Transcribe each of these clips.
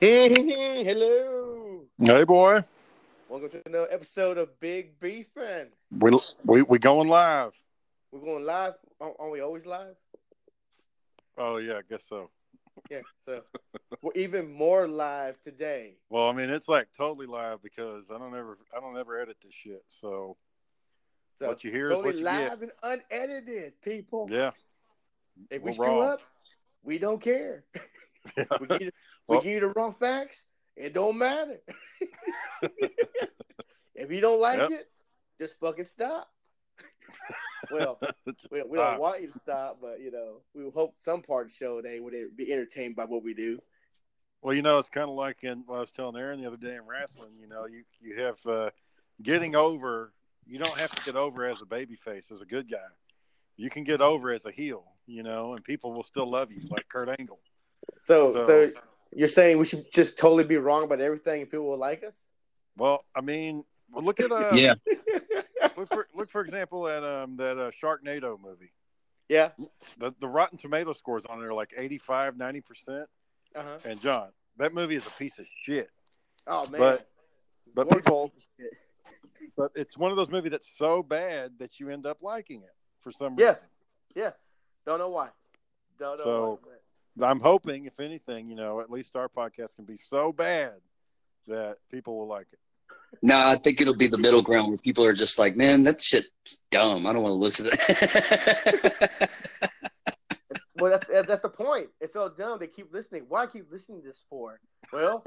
Hello. Hey, boy. Welcome to another episode of Big Beefin. We we we going live. We're going live. Aren't we always live? Oh yeah, I guess so. Yeah. So we're even more live today. Well, I mean, it's like totally live because I don't ever I don't ever edit this shit. So So What you hear is totally what you live and unedited, people. yeah, If we we're screw raw. up, we don't care. We we Well- give you the wrong facts. It don't matter. if you don't like Yep. it, just fucking stop. well, we, we don't want you to stop, but you know, we hope some part of the show they would be entertained by what we do. Well, you know, it's kind of like in what I was telling Aaron the other day in wrestling. You know, you you have uh, getting over. You don't have to get over as a baby face as a good guy. You can get over as a heel. You know, and people will still love you, like Kurt Angle. So, So- so, you're saying we should just totally be wrong about everything and people will like us? Well, I mean, look at uh, Yeah. look for look for example at um that uh, Sharknado movie. yeah. The the Rotten Tomato scores on there are like 85, 90 percent. Uh-huh. And John, that movie is a piece of shit. Oh man. But- But What people, piece of shit. but it's one of those movies that's so bad that you end up liking it for some reason. Yeah. Yeah. Don't know why. Don't know So- why. I'm hoping, if anything, you know, at least our podcast can be so bad that people will like it. No, I think it'll be the middle ground where people are just like, man, that shit's dumb. I don't want to listen to that. Well, that's, that's the point. It's so dumb. They keep listening. Why keep listening to this for? Well,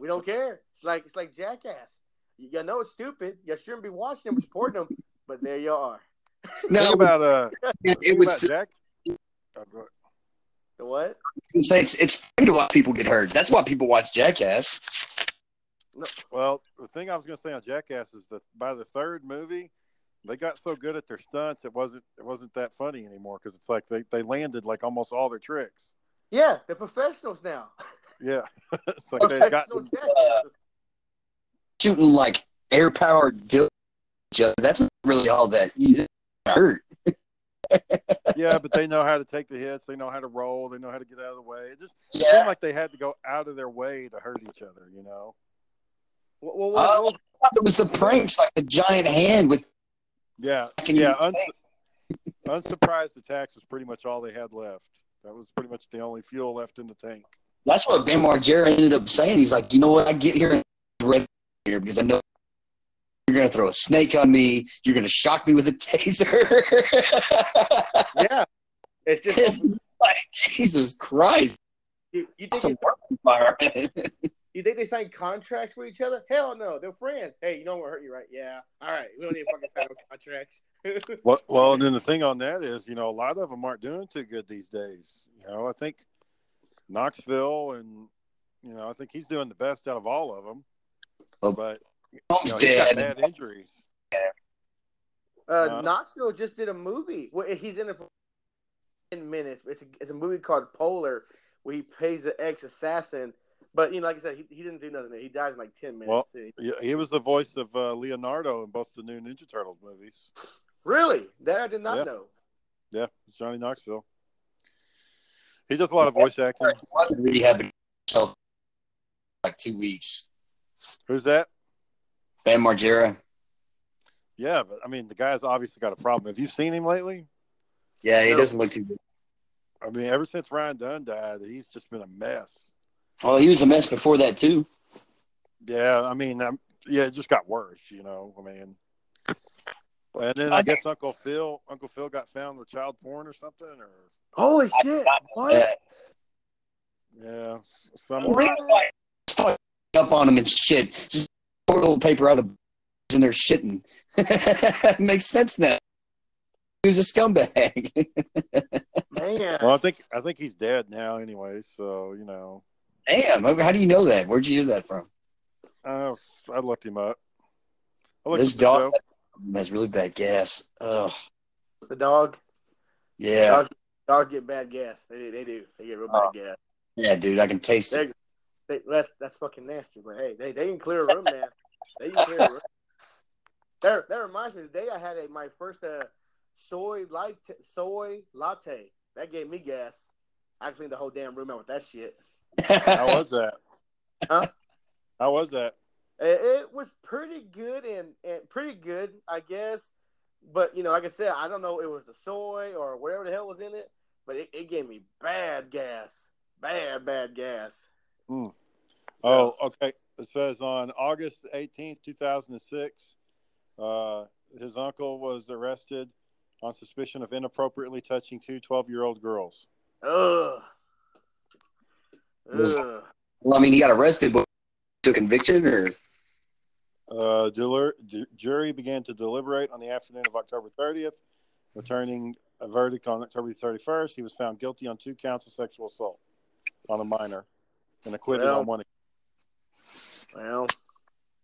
we don't care. It's like it's like Jackass. You, you know it's stupid. You shouldn't be watching them, supporting them, but there you are. no, about uh, it was. about Jack. Go ahead. The what? It's, it's, it's fun to watch people get hurt. That's why people watch Jackass. Well, the thing I was going to say on Jackass is that by the third movie, they got so good at their stunts, it wasn't it wasn't that funny anymore because it's like they, they landed like almost all their tricks. Yeah, they're professionals now. Yeah, it's like they got Professional them. Jackasses. Uh, shooting like air powered. That's not really all that you hurt. Yeah, but they know how to take the hits. They know how to roll. They know how to get out of the way. It just seemed like they had to go out of their way to hurt each other. You know? Well, well, well, Oh, it was the pranks, like the giant hand with. Yeah, yeah. you- Uns- unsurprised attacks was pretty much all they had left. That was pretty much the only fuel left in the tank. That's what Bam Margera ended up saying. He's like, you know what? I get here and red here because I know you're gonna throw a snake on me. You're gonna shock me with a taser. yeah. It's just It's like Jesus Christ, you, you think some it's- work environment. you think they sign contracts with each other? Hell no, they're friends. Hey, you know I'm gonna hurt you, right? Yeah. All right, we don't need to fucking sign contracts. Well, well, and then the thing on that is, you know, a lot of them aren't doing too good these days. You know, I think Knoxville and you know, I think he's doing the best out of all of them. Well, But you Tom's know, he's dead. bad injuries. Uh, Uh, Knoxville just did a movie. Well, he's in it for ten minutes. It's a, it's a movie called Polar, where he plays the ex assassin. But you know, like I said, he, he didn't do nothing. He dies in like ten Well- minutes. Yeah, he was the voice of uh, Leonardo in both the new Ninja Turtles movies. really? That I did not Yeah. know. Yeah, it's Johnny Knoxville. He does a lot of voice acting. He wasn't rehabbing himself like two weeks. Who's that? Bam Margera. Yeah, but I mean, the guy's obviously got a problem. Have you seen him lately? Yeah, he No. doesn't look too good. I mean, ever since Ryan Dunn died, he's just been a mess. Well, he was a mess before that too. Yeah, I mean, um, yeah, it just got worse, you know. I mean, and then I guess Uncle Phil, Uncle Phil got found with child porn or something, or Holy shit! What? Yeah. yeah, some. What? up on him and shit. Just pour a little paper out of the and they're shitting. Makes sense now. He was a scumbag. Man, Well, I think I think he's dead now, anyway. So you know, Damn, how do you know that? Where'd you hear that from? uh, I looked him up. Looked This dog show. has really bad gas. Ugh. the dog. Yeah. Dog, dog get bad gas. They, they do. They get real bad Oh. gas. Yeah, dude, I can taste it. They, that, that's fucking nasty. But hey, they, they can clear a room, man. They can clear a room. That, that reminds me. The day I had a, my first uh, soy latte, soy latte, that gave me gas. I cleaned the whole damn room out with that shit. How was that? Huh? How was that? It, it was pretty good and, and pretty good, I guess. But you know, like I said, I don't know it was the soy or whatever the hell was in it, but it, it gave me bad gas, bad bad gas. Hmm. Oh, okay. It says on August 18th, 2006, uh, his uncle was arrested on suspicion of inappropriately touching two 12 year old girls. Ugh. Ugh. Well, I mean, he got arrested, but to conviction or Uh, deler- ju- jury began to deliberate on the afternoon of October 30th, returning a verdict on October 31st. He was found guilty on two counts of sexual assault on a minor and acquitted Well, on one. Well,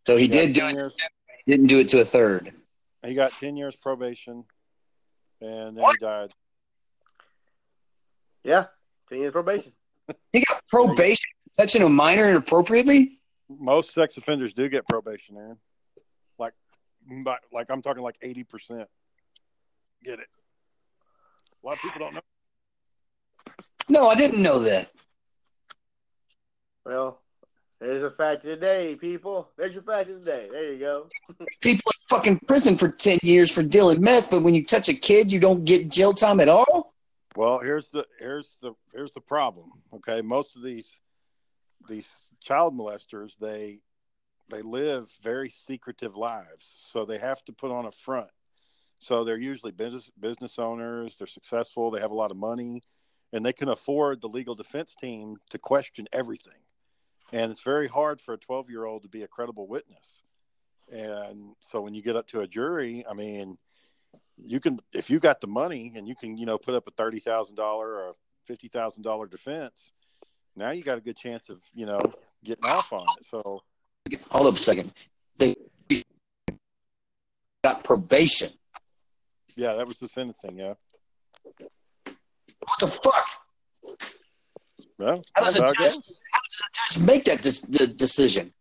so he He got did do it. years- Didn't do it to a third. He got 10 years probation and then What? he died. yeah, ten years probation. He got probation touching a minor inappropriately. Most sex offenders do get probation, Aaron. Like, but- like I'm talking like 80% get it. A lot of people don't know. No, I didn't know that. Well, there's a fact of the day, people. There's your fact of the day. There you go. People in fucking prison for ten years for dealing meth, but when you touch a kid, you don't get jail time at all. Well, here's the here's the here's the problem. Okay, most of these these child molesters they they live very secretive lives, so they have to put on a front. So they're usually business business owners. They're successful. They have a lot of money, and they can afford the legal defense team to question everything. And it's very hard for a 12 year old to be a credible witness. And so when you get up to a jury, I mean, you can if you got the money and you can you know put up a thirty thousand dollar or a fifty thousand dollar defense now you got a good chance of you know getting off on it so Hold up a second. They got probation. yeah that was the sentencing yeah What the fuck? well How does a judge, it how goes. does a judge make that dis- the decision?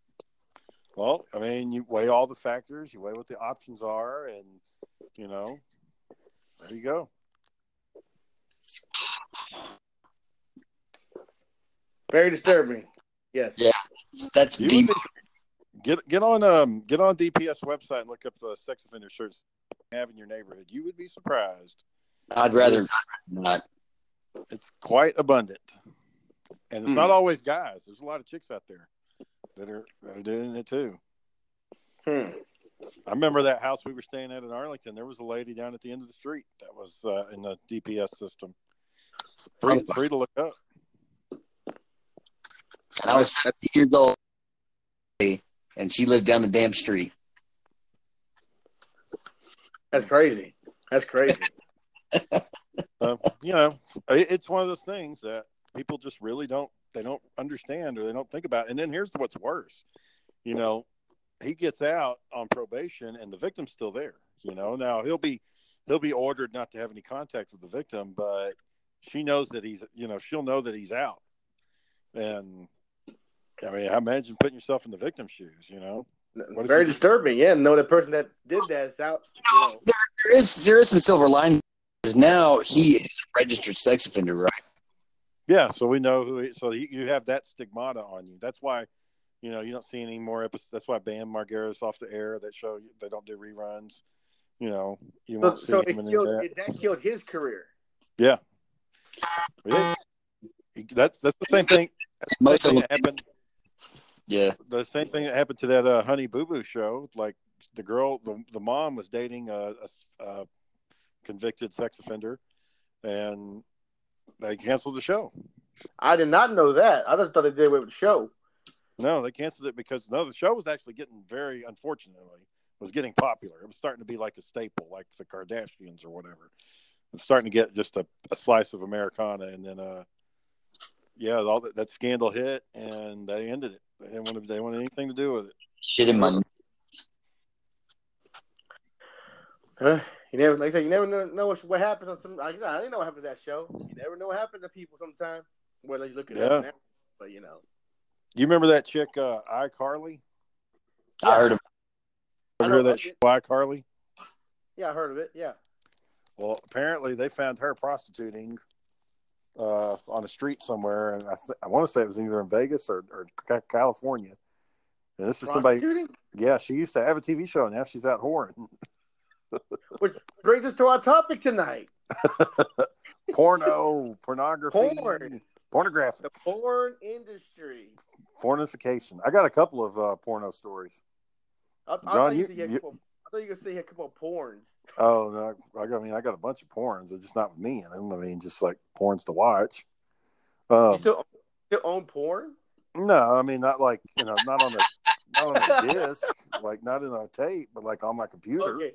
well i mean you weigh all the factors you weigh what the options are and you know there you go Very disturbing. Yes. Yeah. That's You deep. get get on um get on dps website and look up the sex offender shirts you have in your neighborhood you would be surprised I'd rather not. it's quite abundant, and it's Hmm. not always guys. There's a lot of chicks out there that are, that are doing it too. Hmm. I remember that house we were staying at in Arlington. There was a lady down at the end of the street that was uh, in the DPS system. Free, free to look up. And I was 17 years old, and she lived down the damn street. That's crazy. That's crazy. Uh, you know, it's one of those things that people just really don't they don't understand or they don't think about. And then here's what's worse. You know, he gets out on probation and the victim's still there. You know, now he'll be he'll be ordered not to have any contact with the victim, but she knows that he's you know she'll know that he's out. And I mean, I imagine putting yourself in the victim's shoes. You know, What Very you- disturbing. Yeah. No, the person that did that is out. You know, There is there is some silver lining. Because now he is a registered sex offender, right? Yeah, so we know who. He, so you, you have that stigmata on you. That's why, you know, you don't see any more episodes. That's why Bam Margera's off the air. That show they don't do reruns. You know, you so, won't see so it him in killed, that. it, that killed his career. Yeah, Yeah. that's that's the same thing. That's the Most same of thing that happened. yeah. The same thing that happened to that uh, Honey Boo Boo show. Like the girl, the the mom was dating a, a, a convicted sex offender, and they canceled the show. I did not know that. I just thought they did away with the show. No, they canceled it because no, the show was actually getting very, unfortunately, was getting popular. It was starting to be like a staple, like the Kardashians or whatever. It was starting to get just a, a slice of Americana, and then, uh, yeah, all that, that scandal hit, and they ended it. They didn't want to, they didn't want anything to do with it. Shit in my Huh? You never, like I said, you never know, know what, what happens on some. Like I, said, I didn't know what happened to that show. You never know what happens to people sometimes. Well, you look at Yeah. it now, but you know, You remember that chick, uh, iCarly? I heard of I Ever know, that I show, iCarly? yeah, I heard of it. Yeah, Well, apparently they found her prostituting uh, on a street somewhere, and I th- I want to say it was either in Vegas or, or California. And this is somebody. Prostituting? Yeah, she used to have a TV show. And now she's out whoring. Which brings us to our topic tonight: Porno, pornography, Porn. pornographic, the porn industry. pornification. I got a couple of uh, porno stories. I, I John, you, you- you a I thought you were gonna say you had a couple of porns. Oh no, I got- I mean, I got a bunch of porns. They're just not with me in them. I mean, just like porns to watch. you Um, still, still own porn? no, I mean, not like you know, not on the not on a disc, like not in a tape, but like on my computer. Okay.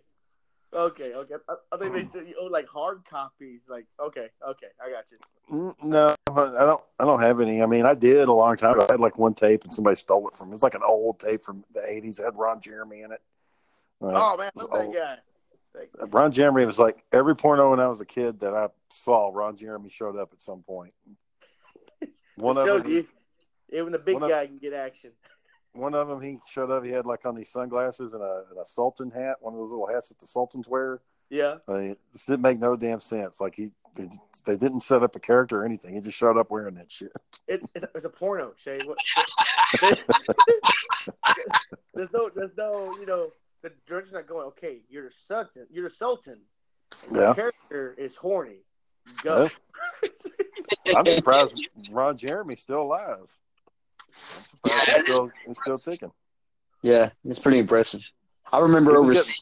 Okay, okay. I, I think they said you own like hard copies. Like, okay, okay, I got you. Mm, No, I don't. I don't have any. I mean, I did a long time. ago. I had like one tape, and somebody stole it from me. It's like an old tape from the '80s. It had Ron Jeremy in it. Uh, Oh man, oh. that guy. Like, Ron Jeremy was like every porno when I was a kid that I saw. Ron Jeremy showed up at some point. One of them, you, even the big one of- guy can get action. One of them, he showed up. He had like on these sunglasses and a, and a sultan hat, one of those little hats that the sultans wear. Yeah. I mean, it just didn't make no damn sense. Like he, they, they didn't set up a character or anything. He just showed up wearing that shit. It, it, it's a porno, Shay. What, there's no, there's no, you know, the director's not going. Okay, you're the sultan. You're the sultan. and Yeah. The character is horny. Go. I'm surprised Ron Jeremy's still alive. I'm Yeah, he's still, he's still ticking. Yeah, it's pretty impressive. I remember overseas,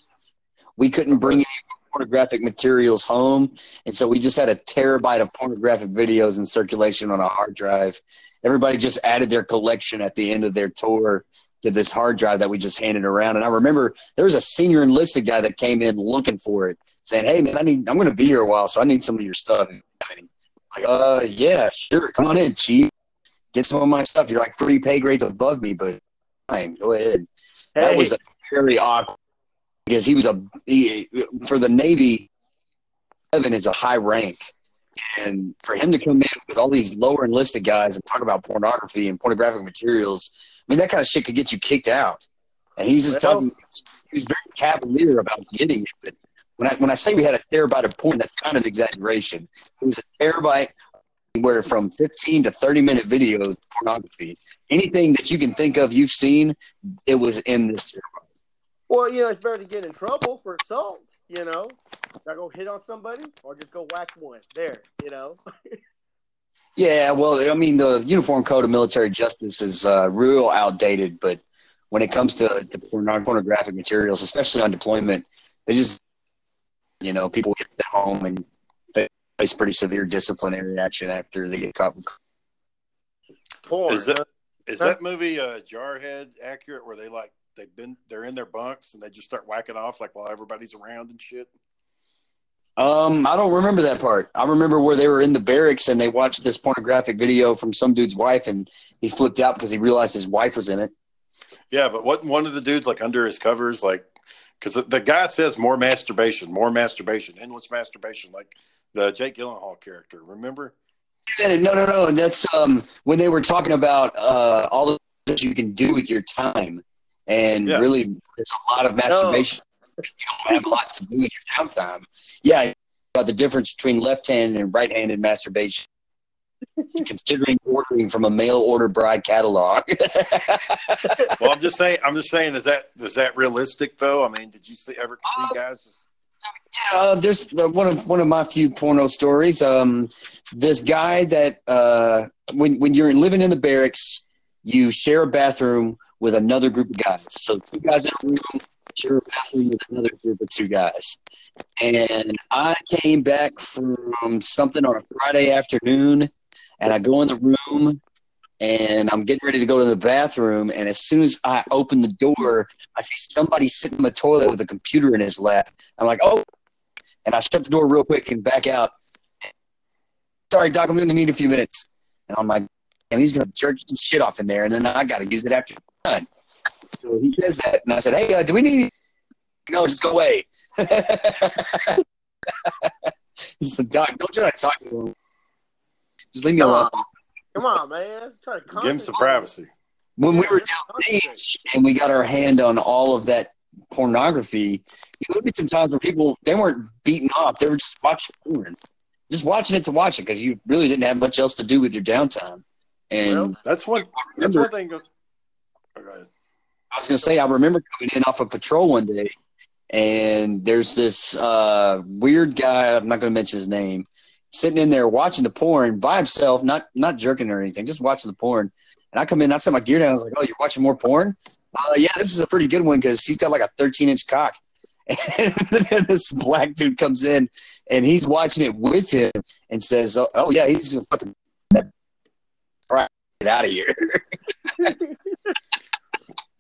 we couldn't bring any pornographic materials home, and so we just had a terabyte of pornographic videos in circulation on a hard drive. Everybody just added their collection at the end of their tour to this hard drive that we just handed around. And I remember there was a senior enlisted guy that came in looking for it, saying, "Hey man, I need I'm going to be here a while, so I need some of your stuff." Like, uh, yeah, sure, come on in, chief. Get some of my stuff. You're like three pay grades above me, but fine, go ahead that was a very awkward because he was a he, for the Navy. Seven is a high rank, and for him to come in with all these lower enlisted guys and talk about pornography and pornographic materials, I mean that kind of shit could get you kicked out. And he's just Well- talking. He was very cavalier about getting it. But when I when I say we had a terabyte of porn, that's kind of an exaggeration. It was a terabyte where from 15 to 30 minute videos pornography anything that you can think of you've seen it was in this well, you know, it's better to get in trouble for assault. You know, I go hit on somebody or just go whack one. There, you know. Yeah, well, I mean, the Uniform Code of Military Justice is uh, real outdated, but when it comes to, to porno- pornographic materials, especially on deployment, they just, you know, people get at home and face pretty severe disciplinary action after they get caught. Porn. Is that is Huh? that movie uh, Jarhead accurate? Where they like they've been they're in their bunks and they just start whacking off like while everybody's around and shit. Um, I don't remember that part. I remember where they were in the barracks and they watched this pornographic video from some dude's wife, and he flipped out because he realized his wife was in it. Yeah, but what one of the dudes like under his covers like because the, the guy says more masturbation, more masturbation, endless masturbation, like the Jake Gyllenhaal character. Remember? No, no, no. That's um, when they were talking about uh, all the things you can do with your time, and Yeah. really, there's a lot of masturbation. You don't have a lot to do in your downtime. Yeah, about the difference between left-handed and right-handed masturbation. Considering ordering from a mail order bride catalog. Well, I'm just saying. I'm just saying. Is that is that realistic though? I mean, did you see ever see guys just Uh, there's uh, one of one of my few porno stories. Um, this guy that uh, when when you're living in the barracks, you share a bathroom with another group of guys. So two guys in a room share a bathroom with another group of two guys. And I came back from something on a Friday afternoon, and I go in the room. And I'm getting ready to go to the bathroom, and as soon as I open the door, I see somebody sitting in the toilet with a computer in his lap. I'm like, "Oh, and I shut the door real quick and back out. Sorry, Doc, I'm going to need a few minutes. And I'm like, and he's going to jerk some shit off in there, and then I got to use it after done. So he says that, and I said, hey, uh, do we need? No, just go away. he said, Doc, don't try to talk to him. Just leave me alone. On, come on, man. Try to give him some privacy? When we were downstage and we got our hand on all of that pornography, you would be some times where people they weren't beaten off; they were just watching porn. just watching it to watch it because you really didn't have much else to do with your downtime. And Well, That's one. That's one thing. go- oh. I was gonna say I remember coming in off of patrol one day, and there's this uh, weird guy. I'm not gonna mention his name. Sitting in there watching the porn by himself, not not jerking or anything, just watching the porn. And I come in, I set my gear down. I was like, "Oh, you're watching more porn? Uh, yeah, this is a pretty good one because he's got like a 13 inch cock." And this black dude comes in, and he's watching it with him, and says, "Oh, oh yeah, he's gonna fucking get out of here."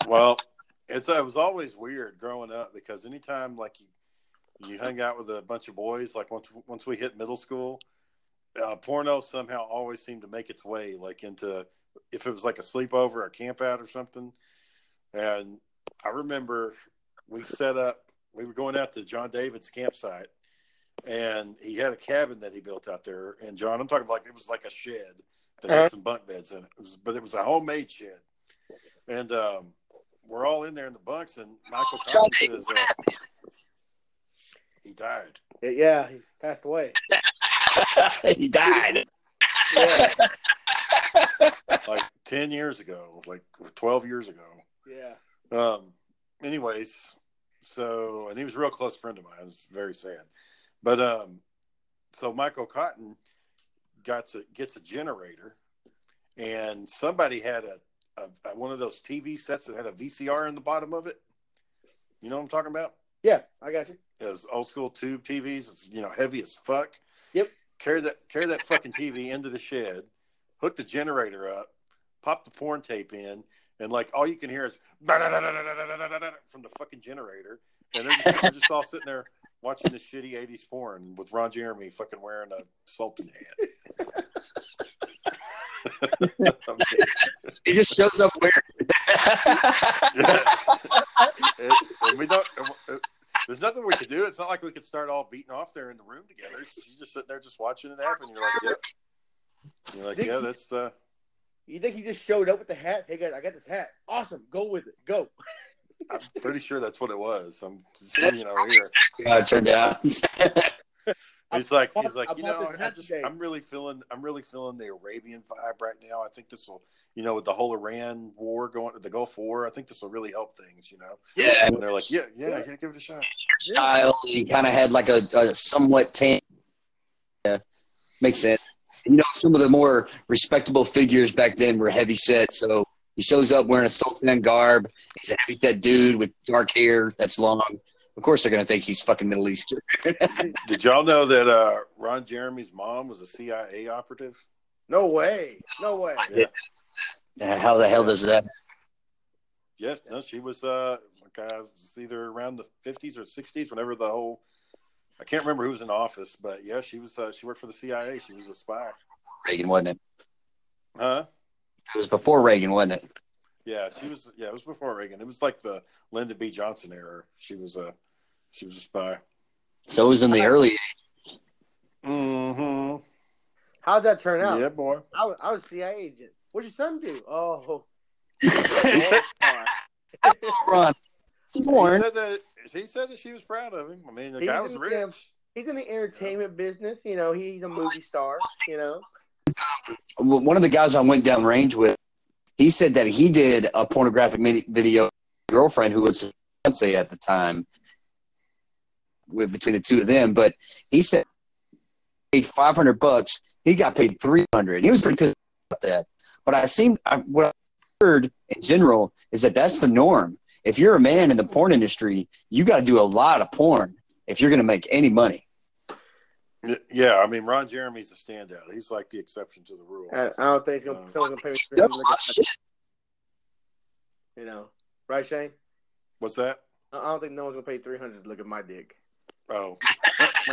Well, it's it was always weird growing up because anytime like you you hung out with a bunch of boys, like once once we hit middle school, uh, porno somehow always seemed to make its way like into if it was like a sleepover or camp out or something. And I remember we set up we were going out to John David's campsite and he had a cabin that he built out there. And John, I'm talking about like it was like a shed that Uh-huh. had some bunk beds in it. it was, but it was a homemade shed. And um, we're all in there in the bunks, and Michael John Collins says uh, he died. yeah, he passed away. he died. Yeah, like 10 years ago, like 12 years ago. yeah. Um, anyways, so, and he was a real close friend of mine. It's very sad. But, um, so Michael Cotton got to, gets a generator and somebody had a, a, a, one of those TV sets that had a VCR in the bottom of it. You know what I'm talking about? Yeah, I got you. It was old school tube TVs. It's, you know, heavy as fuck. Yep. Carry that, carry that fucking TV into the shed, hook the generator up, pop the porn tape in, and like all you can hear is from the fucking generator, and they're just, they're just all sitting there watching this shitty '80s porn with Ron Jeremy fucking wearing a Sultan hat. He just shows up weird. and, and we don't. and There's nothing we could do. It's not like we could start all beating off there in the room together. It's just, you're just sitting there just watching it happen. You're like, yep. You're like, yeah, that's the. You think he just showed up with the hat? Hey guys, I got this hat. Awesome, go with it. Go. I'm pretty sure that's what it was. I'm just, you know here. Uh, it turned out. He's like, I he's like, you know, I just, today. I'm really feeling, I'm really feeling the Arabian vibe right now. I think this will, you know, with the whole Iran war going, the Gulf War, I think this will really help things. You know, yeah, and they're like, yeah, yeah, yeah, give it a shot. style. He kind of had like a, a somewhat tan. Yeah, makes sense. You know, some of the more respectable figures back then were heavy set. So he shows up wearing a sultan garb. He's a heavy set dude with dark hair that's long. Of course, they're gonna think he's fucking Middle Eastern. Did y'all know that uh, Ron Jeremy's mom was a CIA operative? No way. No way. Yeah. How the hell does that? Yes, no, she was uh, like uh, it was either around the 50s or 60s, whenever the whole. I can't remember who was in office, but yeah, she was. Uh, she worked for the CIA. She was a spy. Reagan wasn't it? Huh? It was before Reagan, wasn't it? Yeah, she was. Yeah, it was before Reagan. It was like the Lyndon B. Johnson era. She was a. She was a spy. So it was in the early. Mm-hmm. How'd that turn out? Yeah, boy. I was, I was a CIA agent. What'd your son do? Oh, He said, Ron. he said that. He said that she was proud of him. I mean, the He's guy was in the rich. damn- he's in the entertainment business. You know, he's a movie star. You know, Well, One of the guys I went down range with, he said that he did a pornographic mini- video. Girlfriend who was his fiance at the time, with between the two of them, but he said paid five hundred bucks. He got paid three hundred. He was pretty pissed about that. But I seem I, what I heard in general is that that's the norm. If you're a man in the porn industry, you got to do a lot of porn if you're going to make any money. Yeah, I mean, Ron Jeremy's a standout. He's like the exception to the rule. I, I don't think um, he's gonna, someone's gonna pay me. He's done a lot shit. You know, right, Shane? What's that? I I don't think no one's gonna pay three hundred to look at my dick. Oh.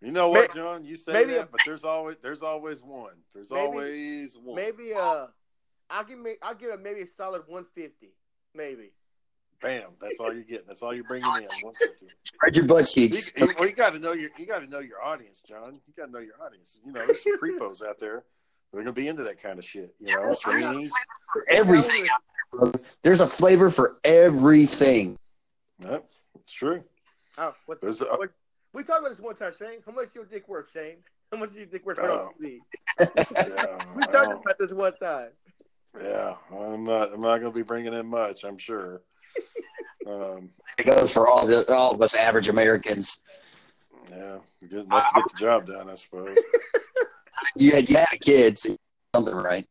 you know what, John? You say maybe that, a- but there's always there's always one. There's Maybe- always one. Maybe uh, I'll give me I'll give it maybe a solid one fifty, maybe. Bam. That's all you're getting. That's all you're bringing in. 150. Spread your butt You, cheeks. you, well, you got to know your you got to know your audience, John. You got to know your audience. You know, there's some creepos out there. They're gonna be into that kind of shit. You know, trainees. for everything. out there, brother. There's a flavor for everything. Yep, it's true. Oh, what, There's a- what, we talked about this one time, Shane. How much your dick worth, Shane? How much your dick worth for Oh. TV? Yeah, We talked about this one time. yeah. I'm not. I'm not going to be bringing in much. I'm sure. Um, It goes for all the all of us average Americans. yeah, good enough to get the job done, I suppose. You had you had kids, something right?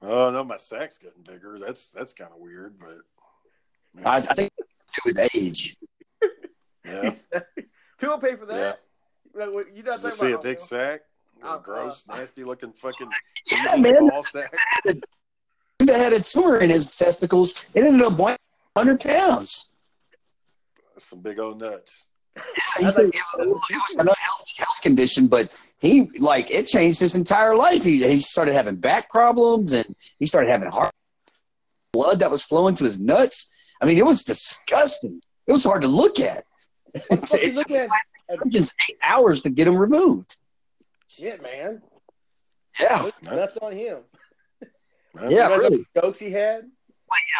Oh no, my sack's getting bigger. That's that's kind of weird, but I, I think it's with age. yeah. People pay for Yeah. that. Like, what- you not Does it see a big Home sack? Uh, gross, nasty looking fucking Yeah, man. ball sack. That had a tumor in his testicles. It ended up 100 pounds. Some big old nuts. He said it, it was an unhealthy health condition, but he like it changed his entire life. He he started having back problems and he started having heart blood that was flowing to his nuts. I mean, it was disgusting. It was hard to look at. It took at? surgeons eight hours to get him removed. Shit, man. Yeah, That's on him. yeah, really. the jokes he had?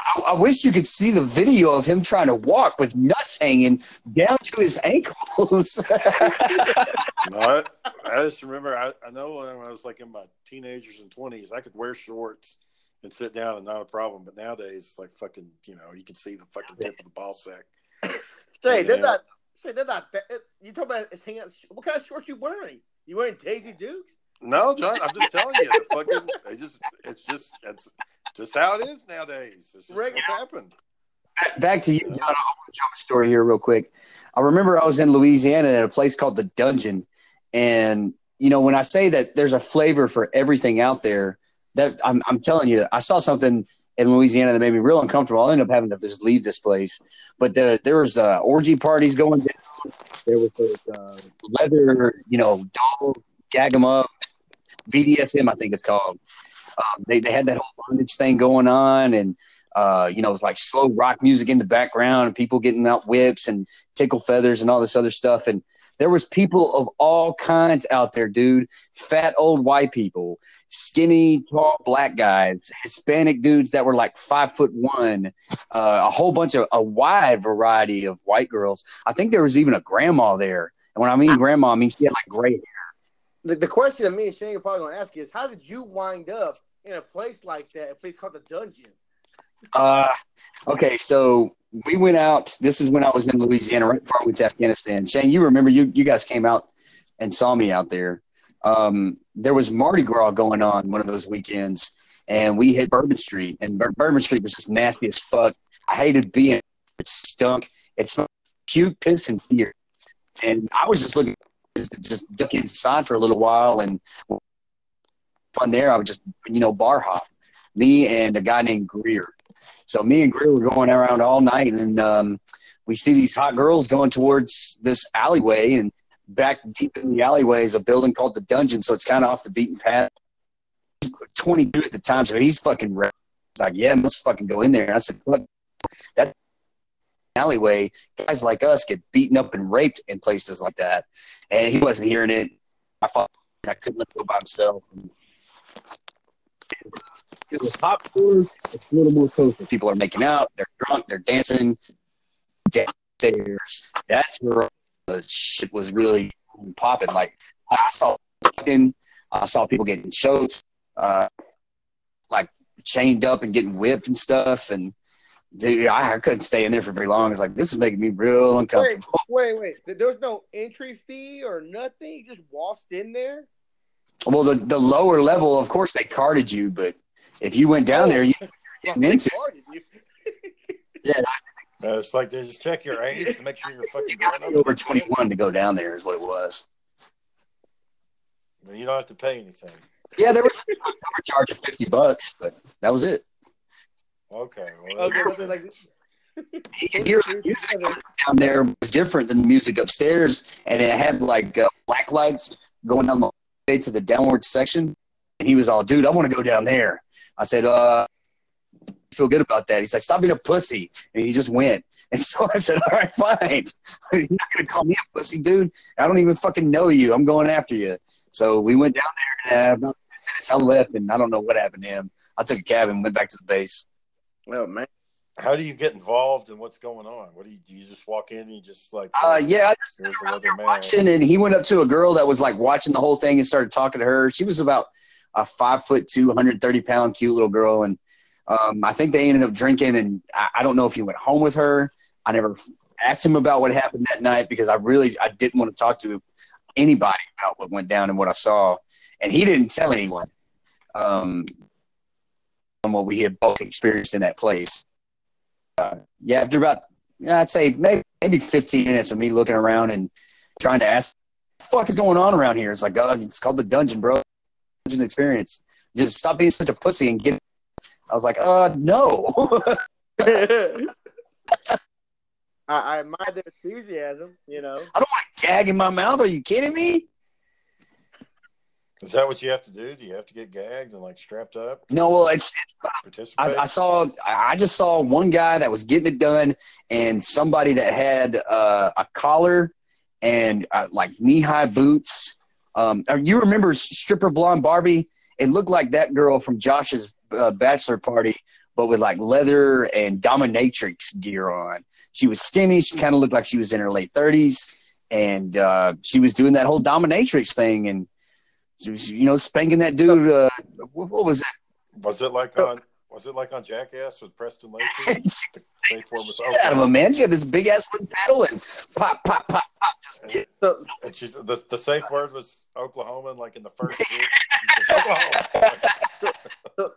I, I wish you could see the video of him trying to walk with nuts hanging down to his ankles. No, I, I just remember. I, I know when I was like in my teenagers and twenties, I could wear shorts and sit down and not a problem. But nowadays, it's like fucking. You know, you can see the fucking tip of the ball sack. Say, they're not. Say, they're not. You talking about it's hanging out? What kind of shorts you wearing? You wearing Daisy Dukes? No, John, I'm just telling you. The fucking. They just. It's just. It's just how it is nowadays. It's just Right. what's happened. Back to you, John. I want to jump a story here real quick. I remember I was in Louisiana at a place called the Dungeon, and you know when I say that there's a flavor for everything out there, that I'm, I'm telling you, I saw something in Louisiana that made me real uncomfortable. I ended up having to just leave this place. But the, there was uh, orgy parties going down. There was those, uh, leather, you know, doll, them up, BDSM, I think it's called. Um, they, they had that whole bondage thing going on, and uh, you know, it was like slow rock music in the background, and people getting out whips and tickle feathers and all this other stuff. And there was people of all kinds out there, dude. Fat old white people, skinny, tall black guys, Hispanic dudes that were like five foot one, uh, a whole bunch of a wide variety of white girls. I think there was even a grandma there. And when I mean grandma, I mean she had like gray hair. The, the question that me and Shane are probably to ask is, how did you wind up in a place like that, a place called the Dungeon? Uh, okay, so we went out. This is when I was in Louisiana, right before I went to Afghanistan. Shane, you remember you you guys came out and saw me out there. Um, there was Mardi Gras going on one of those weekends, and we hit Bourbon Street, and Bur- Bourbon Street was just nasty as fuck. I hated being. It stunk. It smelled cute piss and fear, and I was just looking just, just duck inside for a little while and fun there. I would just you know bar hop. Me and a guy named Greer. So me and Greer were going around all night, and um, we see these hot girls going towards this alleyway, and back deep in the alleyway is a building called the Dungeon. So it's kind of off the beaten path. Twenty two at the time, so he's fucking. Ready. He's like, yeah, let's fucking go in there. And I said, fuck that alleyway. Guys like us get beaten up and raped in places like that, and he wasn't hearing it. I thought I couldn't let go by himself. It was popcorn. It's a little more kosher. People are making out. They're drunk. They're dancing downstairs. That's where the shit was really popping. Like I saw fucking, I saw people getting choked, uh, like chained up and getting whipped and stuff. And dude, I, I couldn't stay in there for very long. It's like this is making me real uncomfortable. wait, wait. There was no entry fee or nothing. You just waltzed in there. Well, the the lower level, of course, they carded you, but if you went down there, you Well, getting into they carded. Uh, it's like they just check your age to make sure you're fucking you got grown to up. be over twenty one to go down there. Is what it was. You don't have to pay anything. Yeah, there was a cover charge of fifty bucks, but that was it. Okay. Well, Okay, that's- like, Here's music down there was different than the music upstairs, and it had like uh, black lights going down the way to the downward section. And he was all, "Dude, I want to go down there." I said, "Uh." Feel good about that. He's like, stop being a pussy. And he just went. And so I said, All right, fine. You're not gonna call me a pussy, dude. I don't even fucking know you. I'm going after you. So we went down there and uh, about 10 minutes I left and I don't know what happened to him. I took a cab and went back to the base. Oh man. How do you get involved in what's going on? What do you do? You just walk in and you just like, Uh, yeah, I just here's another there man. watching, and he went up to a girl that was like watching the whole thing and started talking to her. She was about a five foot two, 130 pound, cute little girl, and um, I think they ended up drinking. And I, I don't know if he went home with her. I never asked him about what happened that night because I really I didn't want to talk to anybody about what went down and what I saw, and he didn't tell anyone. Um, on what we had both experienced in that place. Uh, yeah, after about I'd say maybe maybe 15 minutes of me looking around and trying to ask, "What the fuck is going on around here?" It's like, God, it's called the dungeon, bro. Dungeon experience. Just stop being such a pussy and get. I was like, uh, no. I, I admire the enthusiasm. You know. I don't want to gag in my mouth. Are you kidding me? Is that what you have to do? Do you have to get gagged and like strapped up? No, well, it's. I, I saw. I just saw one guy that was getting it done, and somebody that had uh, a collar and uh, like knee-high boots. Um, you remember stripper blonde Barbie? It looked like that girl from Josh's uh, bachelor party, but with like leather and dominatrix gear on. She was skinny. She kind of looked like she was in her late thirties, and uh, she was doing that whole dominatrix thing, and you know, spanking that dude. Uh, what, what was that? was it like on was it like on Jackass with Preston Lacy? The safe word was Shit out of him, man. She had this big ass wooden paddle and pop, pop, pop, pop. So And she's the, the safe word was Oklahoma, and like in the first group, he says, Oklahoma. so,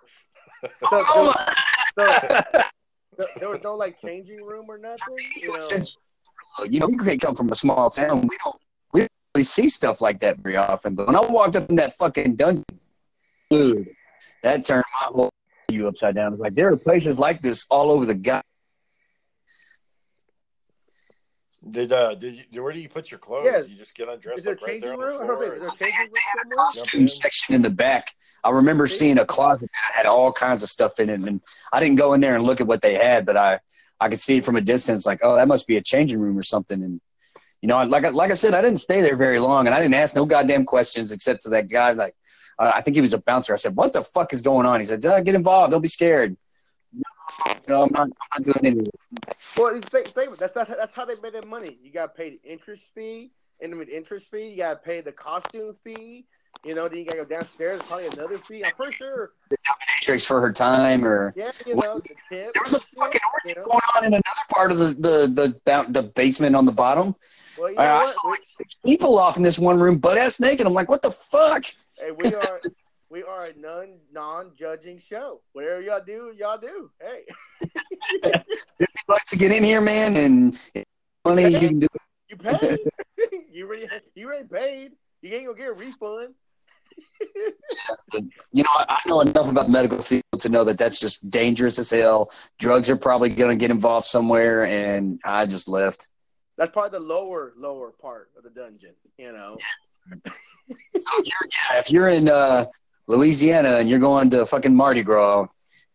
Oklahoma. so, so there was no like changing room or nothing. You know. You know, we could come from a small town. We don't, we don't really see stuff like that very often. But when I walked up in that fucking dungeon, dude, that turned my whole view upside down. It's like there are places like this all over the god. Did uh did you where do you put your clothes? Yeah. You just get undressed Is there a like right there changing on the room? I don't floor. think- is there a changing room somewhere? Costume in. section in the back. I remember seeing a closet that had all kinds of stuff in it, and I didn't go in there and look at what they had, but I I could see it from a distance, like, oh, that must be a changing room or something. And you know, like I- like I said, I didn't stay there very long, and I didn't ask no goddamn questions except to that guy. Like, uh, I think he was a bouncer. I said, "What the fuck is going on?" He said, "Uh, "Get involved. Don't be scared." No, I'm not. I'm not doing anything. Well, think, think, that's not, that's how they made their money. You got paid the interest fee, intimate interest fee. You got to pay the costume fee. You know, then you got to go downstairs. Probably another fee. I'm pretty sure. Tricks for her time, or Yeah, you know, the tip. there was a and fucking you orgy know? going on in another part of the the the, the, the basement on the bottom. Well, you know I, I saw like six people off in this one room, butt ass naked. I'm like, what the fuck? Hey, we are we are a non non judging show. Whatever y'all do, y'all do. Hey, Fifty bucks to get in here, man, and money you can do. you paid. you already you already paid. You ain't gonna get a refund. You know, I, I know enough about the medical field to know that that's just dangerous as hell. Drugs are probably going to get involved somewhere, and I just left. That's probably the lower lower part of the dungeon. You know. So if you're, yeah, if you're in uh, Louisiana and you're going to fucking Mardi Gras,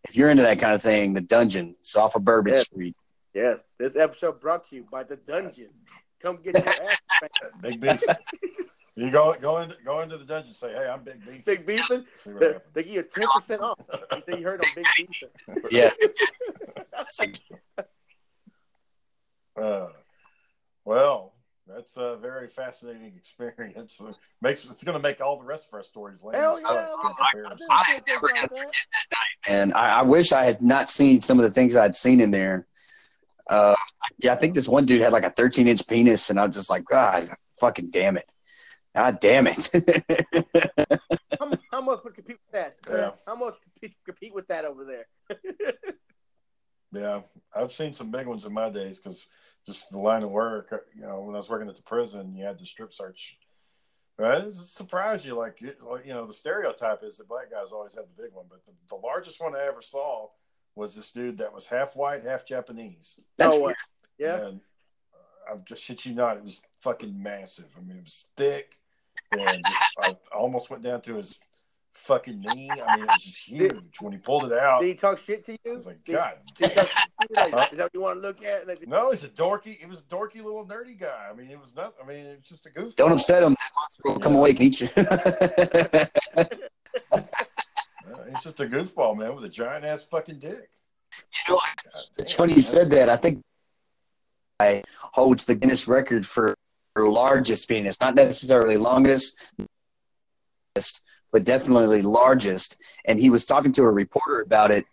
if you're into that kind of thing, the dungeon, it's off of Bourbon Yeah. Street. Yes, this episode brought to you by the dungeon. Come get your ass. Big beef. you go go into go into the dungeon. Say, hey, I'm Big Beef. Big Beefin. See what They, give you ten percent off. You you heard on Big Beefin? Yeah. Uh, well, that's a very fascinating experience. It makes it's going to make all the rest of our stories lame. Hell yeah! in I've been comparison. I seeing ain't never things gonna like that. And I, I wish I had not seen some of the things I'd seen in there. Uh, yeah, I think this one dude had like a 13 inch penis, and I was just like, God, fucking damn it. God damn it. How, how much would compete with that? Yeah. How much compete, compete with that over there? Yeah, I've seen some big ones in my days because just the line of work. uh, You know, when I was working at the prison, you had the strip search. Right? It surprised you, like you know, the stereotype is that black guys always have the big one, but the, the largest one I ever saw was this dude that was half white, half Japanese. That's no way. weird. Yeah. And uh, I'm just shit you not, it was fucking massive. I mean, it was thick, and just I almost went down to his fucking knee. I mean, it was just huge. When he pulled it out, Did he talk shit to I you? was like, God did he damn. talk shit to you? Like, Huh? Is that what you want to look at? Like, No, he's a dorky. He was a dorky little nerdy guy. I mean, it was not. I mean, it was just a goof. Don't upset him. We'll come awake and eat you. he's just a goofball, man, with a giant ass fucking dick. You know, It's funny you said that. I think I holds the Guinness record for, for largest penis, not necessarily longest, but definitely largest. And he was talking to a reporter about it,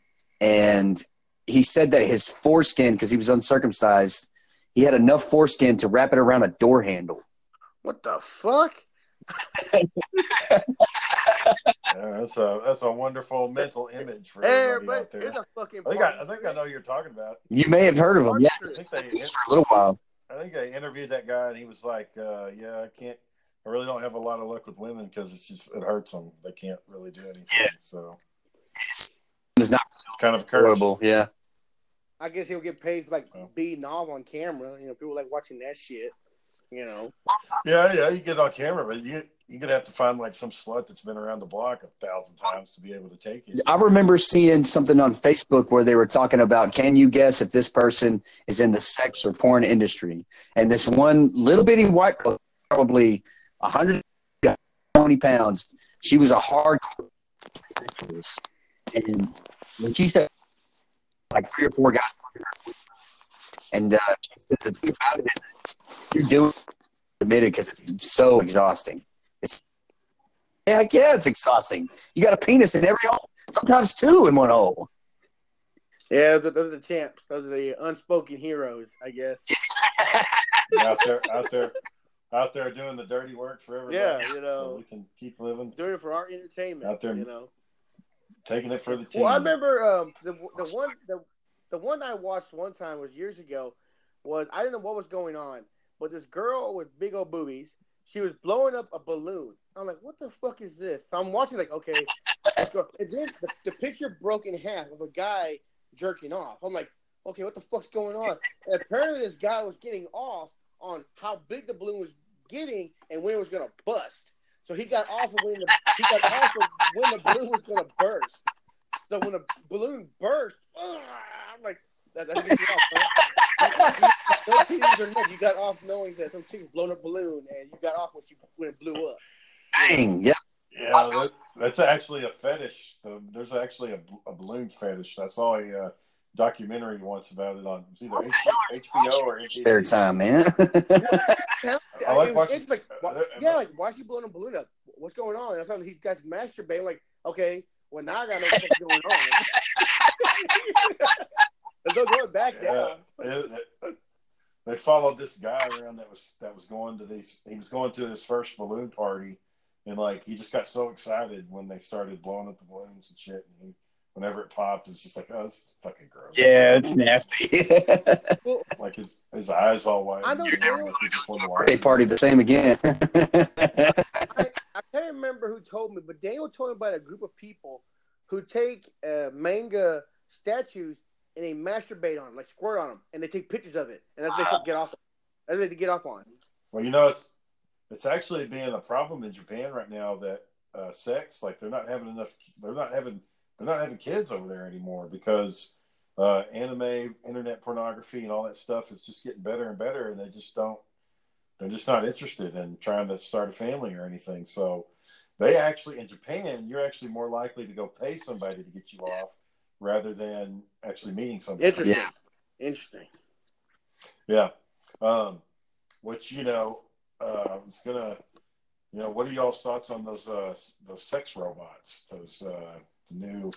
and he said that his foreskin, because he was uncircumcised, he had enough foreskin to wrap it around a door handle. What the fuck? Yeah, that's a that's a wonderful mental image for Hey, everybody everybody, out there. a fucking. I think I, I think I know who you're talking about. You may have heard of him, yeah, I think they for a little while. I think they interviewed that guy and he was like, uh, "Yeah, I can't. I really don't have a lot of luck with women because it's just it hurts them. They can't really do anything. Yeah. So It's not it's kind of a curse. horrible, yeah. I guess he'll get paid for like Oh. beating off on camera. You know, people like watching that shit. You know, Yeah, yeah, you get on camera, but you you're gonna have to find like some slut that's been around the block a thousand times to be able to take it. I remember seeing something on Facebook where they were talking about can you guess if this person is in the sex or porn industry? And this one little bitty white girl, probably 120 pounds, she was a hardcore. And when she said, like three or four guys, and uh, she said the thing about it is you're doing admitted because it's so exhausting. It's yeah, yeah, it's exhausting. You got a penis in every hole, sometimes two in one hole. yeah, those are, those are the champs. Those are the unspoken heroes, I guess. out there, out there, out there doing the dirty work for everybody. Yeah, you so know. we can keep living, Doing it for our entertainment. Out there. you know. taking it for the team. Well, I remember um, the the one the the one I watched one time was years ago. Was I didn't know what was going on, but this girl with big old boobies, she was blowing up a balloon. I'm like, what the fuck is this? So I'm watching like, okay, let's go. And then the, the picture broke in half of a guy jerking off. I'm like, okay, what the fuck's going on? And apparently this guy was getting off on how big the balloon was getting and when it was gonna bust. So he got off of when the he got off of when the balloon was gonna burst. So when the balloon burst, ugh, I'm like, that, that's gets you off, huh? No teasers or nothing. You got off knowing that some chick's blown a balloon and you got off when she when it blew up. Dang, yeah. Yeah, that, that's actually a fetish. There's actually a, a balloon fetish. I saw a uh, documentary once about it on it either H- HBO or Spare time, man. I like watching- it's like, why, yeah, like why is she blowing a balloon up? What's going on? And I saw these guys masturbating. Like, okay, well now I gotta know what's going on. Let's go going back Yeah, down. it- it- they followed this guy around that was that was going to these. He was going to his first balloon party, and like he just got so excited when they started blowing up the balloons and shit. And he, whenever it popped, it was just like, oh, this is fucking gross. yeah, it's nasty. Well, like his his eyes all wide. I know and, Dale- like, he just wanted to watch Birthday party the same again. I, I can't remember who told me, but Daniel told me about a group of people who take uh, manga statues and they masturbate on them, like squirt on them, and they take pictures of it, and that's what they get off. That's what they get off on. Well, you know, it's it's actually being a problem in Japan right now that uh, sex, like they're not having enough, they're not having, they're not having kids over there anymore because uh, anime, internet pornography, and all that stuff is just getting better and better, and they just don't, they're just not interested in trying to start a family or anything. So they actually in Japan, you're actually more likely to go pay somebody to get you off rather than actually meeting somebody. Interesting. Yeah. Interesting. Yeah. Um, which you know, uh, I was gonna, you know, what are y'all's thoughts on those uh those sex robots? Those uh the new,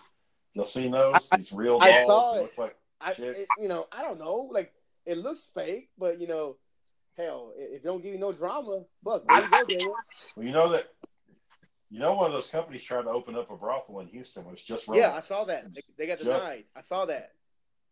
y'all seen those? I- These real I dolls saw it. look like I, it, you know, I don't know. Like, it looks fake, but you know, hell, if it don't give you no drama, fuck, there you go, well, you know that. You know, one of those companies tried to open up a brothel in Houston. Was just Yeah, I saw that. They, they got Just- denied. I saw that.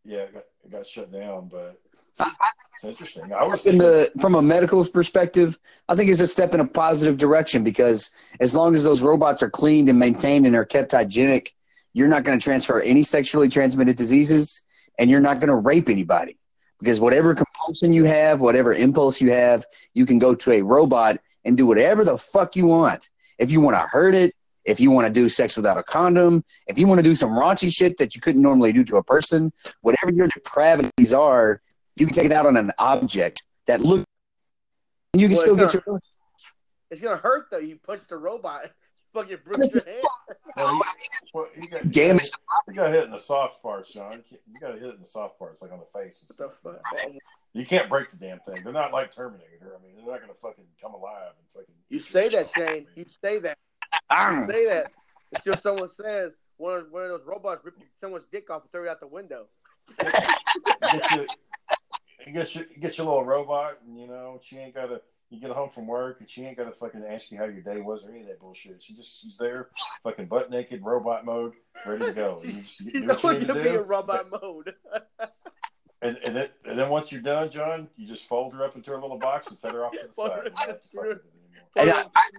Yeah, it got, it got shut down, but it's interesting. I was in the from a medical perspective, I think it's a step in a positive direction because as long as those robots are cleaned and maintained and are kept hygienic, you're not going to transfer any sexually transmitted diseases, and you're not going to rape anybody. Because whatever compulsion you have, whatever impulse you have, you can go to a robot and do whatever the fuck you want. If you want to hurt it, if you want to do sex without a condom, if you want to do some raunchy shit that you couldn't normally do to a person, whatever your depravities are, you can take it out on an object that looks. and you can Well, still it's get your It's gonna hurt though. You punch the robot, fucking bruise your hand. well, he, well, he got, damage he gotta hit in the soft parts, John. You, gotta hit it in the soft parts, like on the face. And What the stuff. fuck? You can't break the damn thing. They're not like Terminator. I mean, they're not gonna fucking come alive and fucking. You say that, Shane. You say that. You say that until someone says one of, one of those robots ripped someone's dick off and threw it out the window. You get your, you get your, you get your little robot, and you know she ain't gotta. You get home from work, and she ain't gotta fucking ask you how your day was or any of that bullshit. She just she's there, fucking butt naked, robot mode, ready to go. You She's do always need to gonna be in do. robot mode. And, and, then, and then once you're done, John, you just fold her up into her little box and set her off to the side. I-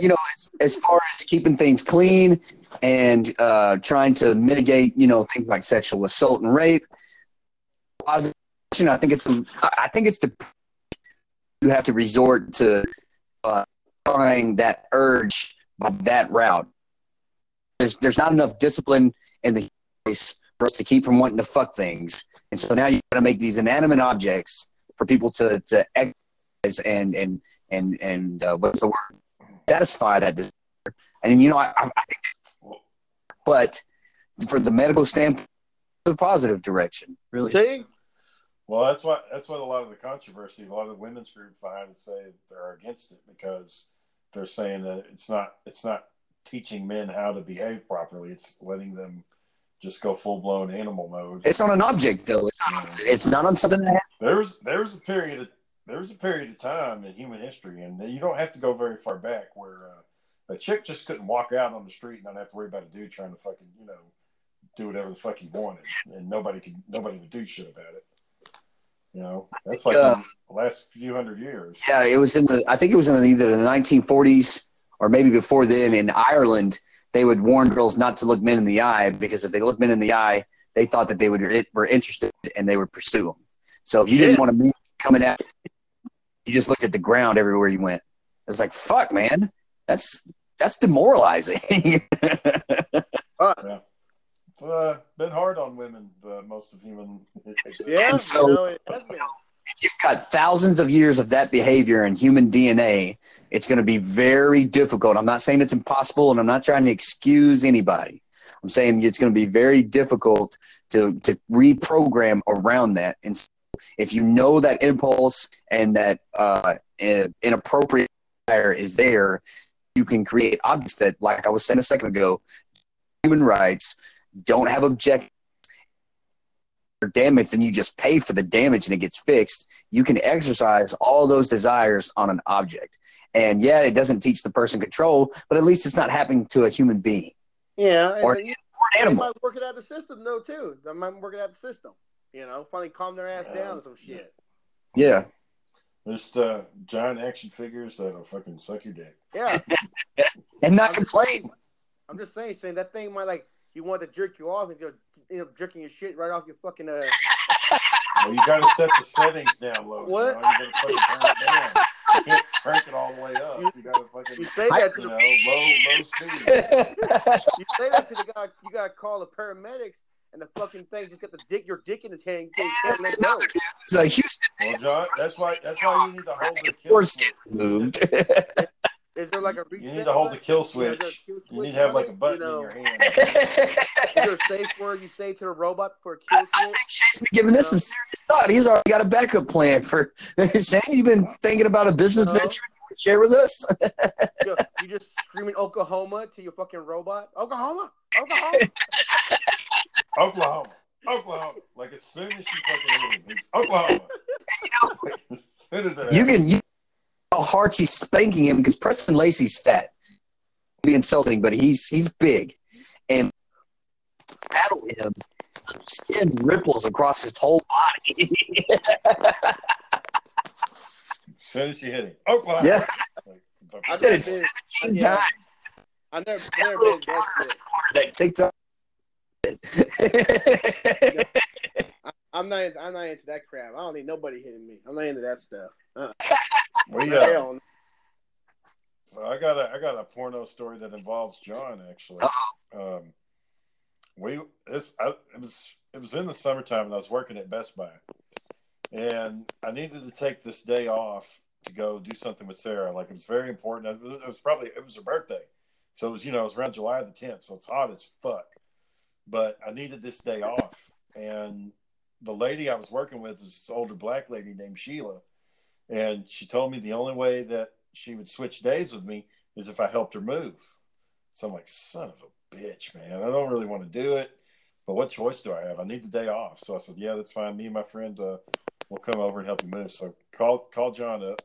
you know, as far as keeping things clean and uh, trying to mitigate, you know, things like sexual assault and rape. I think it's I think it's the you have to resort to uh, trying that urge by that route. There's there's not enough discipline in the race for us to keep from wanting to fuck things, and so now you got to make these inanimate objects for people to to exercise and and and and uh, what's the word satisfy that desire. And you know, I, I I but for the medical standpoint, it's a positive direction, really. See, Well, that's why that's what a lot of the controversy, a lot of the women's groups behind it say they're against it because they're saying that it's not it's not teaching men how to behave properly. It's letting them just go full blown animal mode. It's on an object, though. It's not. It's not on something that. Has, There was there was a period of there was a period of time in human history, and you don't have to go very far back where uh, a chick just couldn't walk out on the street and not have to worry about a dude trying to fucking you know do whatever the fuck he wanted, and nobody could nobody would do shit about it. You know, that's like Yeah. in the last few hundred years. yeah, it was in the. I think it was in either the 1940s or maybe before then. In Ireland, they would warn girls not to look men in the eye because if they looked men in the eye, they thought that they would were interested and they would pursue them. So if you didn't want a man coming at, you just looked at the ground everywhere you went. It's like fuck, man. That's that's demoralizing. It's uh, been hard on women uh, most of human. yeah, And so- you know, it has been. if you've got thousands of years of that behavior in human DNA, it's going to be very difficult. I'm not saying it's impossible, and I'm not trying to excuse anybody. I'm saying it's going to be very difficult to to reprogram around that. And so if you know that impulse and that uh, inappropriate desire is there, you can create objects that, like I was saying a second ago, human rights don't have object or damage, then you just pay for the damage and it gets fixed. You can exercise all those desires on an object. And yeah, it doesn't teach the person control, but at least it's not happening to a human being Yeah, and or, or an animal. might work it out the system though too. They might work it out the system. You know, finally calm their ass down or some shit. Yeah. Just uh, giant action figures that'll fucking suck your dick. Yeah, And not I'm just complain. saying, I'm just saying, saying that thing might like you want to jerk you off and you're you know jerking your shit right off your fucking uh. Well, you got to set the settings down low. What? John. You got to fucking turn it down. You can't crank it all the way up. You, got to fucking You say that to you the know low low speed. you say that to the guy. You gotta call the paramedics, and the fucking thing just got the dick your dick in his hand. You can't let go. it's like Houston Well, John, that's why that's why you need to hold the kill switch. moved. Is there like a reset? You need to hold the kill Yeah, is switch. You need to have like a button You know, in your hand. Is there a safe word you say to the robot for a kill I switch? think Shane's been giving this some serious thought. He's already got a backup plan for Shane. You've been thinking about a business No. venture you want to share with us? You, you just screaming Oklahoma to your fucking robot. Oklahoma, Oklahoma. Oklahoma, Oklahoma. Like as soon as you fucking hit him, he's Oklahoma. Like, as soon as it you happens. can you know how hard she's spanking him because Preston Lacy's fat. Be insulting, but he's he's big, and paddle him. the Skin ripples across his whole body. as soon as you hit him, Oklahoma. yeah, Like, I said it seventeen times. I never, That never little been. That TikTok. I- I'm not. I'm not into that crap. I don't need nobody hitting me. I'm not into that stuff. Uh, we, uh, hell no. So I got a I got a porno story that involves John actually. Um, we this I, it was it was in the summertime and I was working at Best Buy, and I needed to take this day off to go do something with Sarah. Like it was very important. It was probably it was her birthday, so it was you know it was around July the tenth, so it's hot as fuck. But I needed this day off. And the lady I was working with was this older black lady named Sheila. And she told me the only way that she would switch days with me is if I helped her move. So I'm like, son of a bitch, man. I don't really want to do it, but what choice do I have? I need the day off. So I said, yeah, that's fine. Me and my friend uh, will come over and help you move. So call call John up,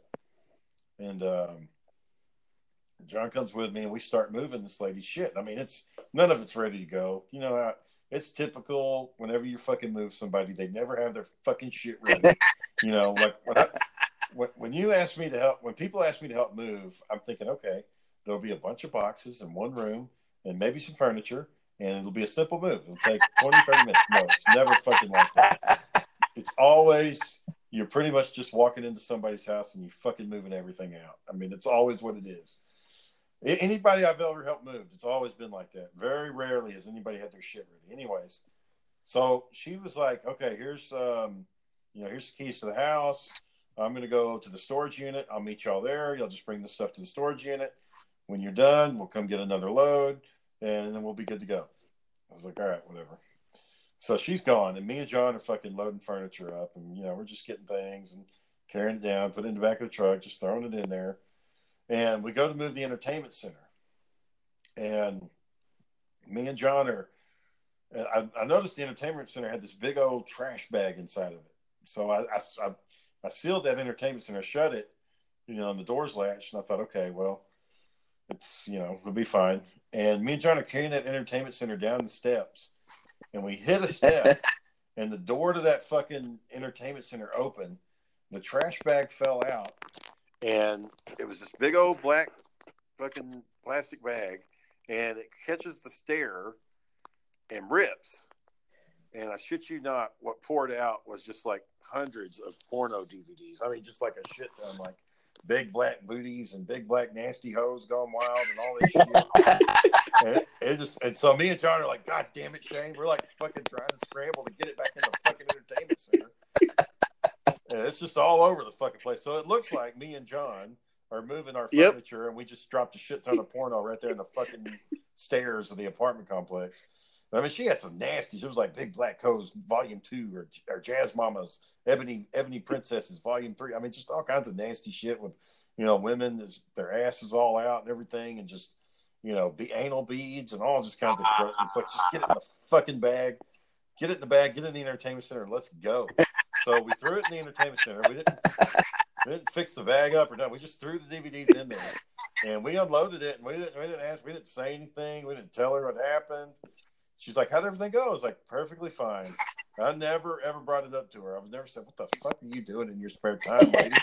and um, John comes with me, and we start moving this lady's shit. I mean, it's none of it's ready to go. You know, I, it's typical. Whenever you fucking move somebody, they never have their fucking shit ready. you know, like when, I, when, when you ask me to help, when people ask me to help move, I'm thinking, okay, there'll be a bunch of boxes in one room and maybe some furniture, and it'll be a simple move. It'll take 20, 30 minutes. No, it's never fucking like that. It's always you're pretty much just walking into somebody's house and you fucking moving everything out. I mean, it's always what it is. Anybody I've ever helped move, it's always been like that. Very rarely has anybody had their shit ready. Anyways, so she was like, "Okay, here's um, you know, here's the keys to the house. I'm gonna go to the storage unit. I'll meet y'all there. Y'all just bring the stuff to the storage unit. When you're done, we'll come get another load, and then we'll be good to go." I was like, "All right, whatever." So she's gone, and me and John are fucking loading furniture up, and you know, we're just getting things and carrying it down, put it in the back of the truck, just throwing it in there and we go to move the entertainment center. And me and John are, I, I, noticed the entertainment center had this big old trash bag inside of it. So I, I, I, sealed that entertainment center, shut it, you know, and the doors latched. And I thought, okay, well, it's, you know, it'll be fine. And me and John are carrying that entertainment center down the steps. And we hit a step, and the door to that fucking entertainment center opened. The trash bag fell out and it was this big old black fucking plastic bag, and it catches the stair and rips. And I shit you not, what poured out was just like hundreds of porno DVDs. I mean, just like a shit ton, like big black booties and big black nasty hoes going wild and all this shit. and it, it, just and so me and John are like, God damn it, Shane. We're like fucking trying to scramble to get it back in the fucking entertainment center. It's just all over the fucking place. So it looks like me and John are moving our yep. furniture, and we just dropped a shit ton of porno right there in the fucking stairs of the apartment complex. I mean, she had some nasty. She was like Big Black Co's Volume Two, or, or Jazz Mama's Ebony Ebony Princesses Volume Three. I mean, just all kinds of nasty shit with, you know, women their asses all out and everything, and just, you know, the anal beads and all just kinds of. It's like just get it in the fucking bag, get it in the bag, get it in the entertainment center, let's go. So we threw it in the entertainment center. We didn't, we didn't fix the bag up or nothing. We just threw the DVDs in there, and we unloaded it. And we didn't, we didn't ask, we didn't say anything. We didn't tell her what happened. She's like, "How'd everything go?" I was like, "Perfectly fine." I never ever brought it up to her. I've never said, "What the fuck are you doing in your spare time, lady?"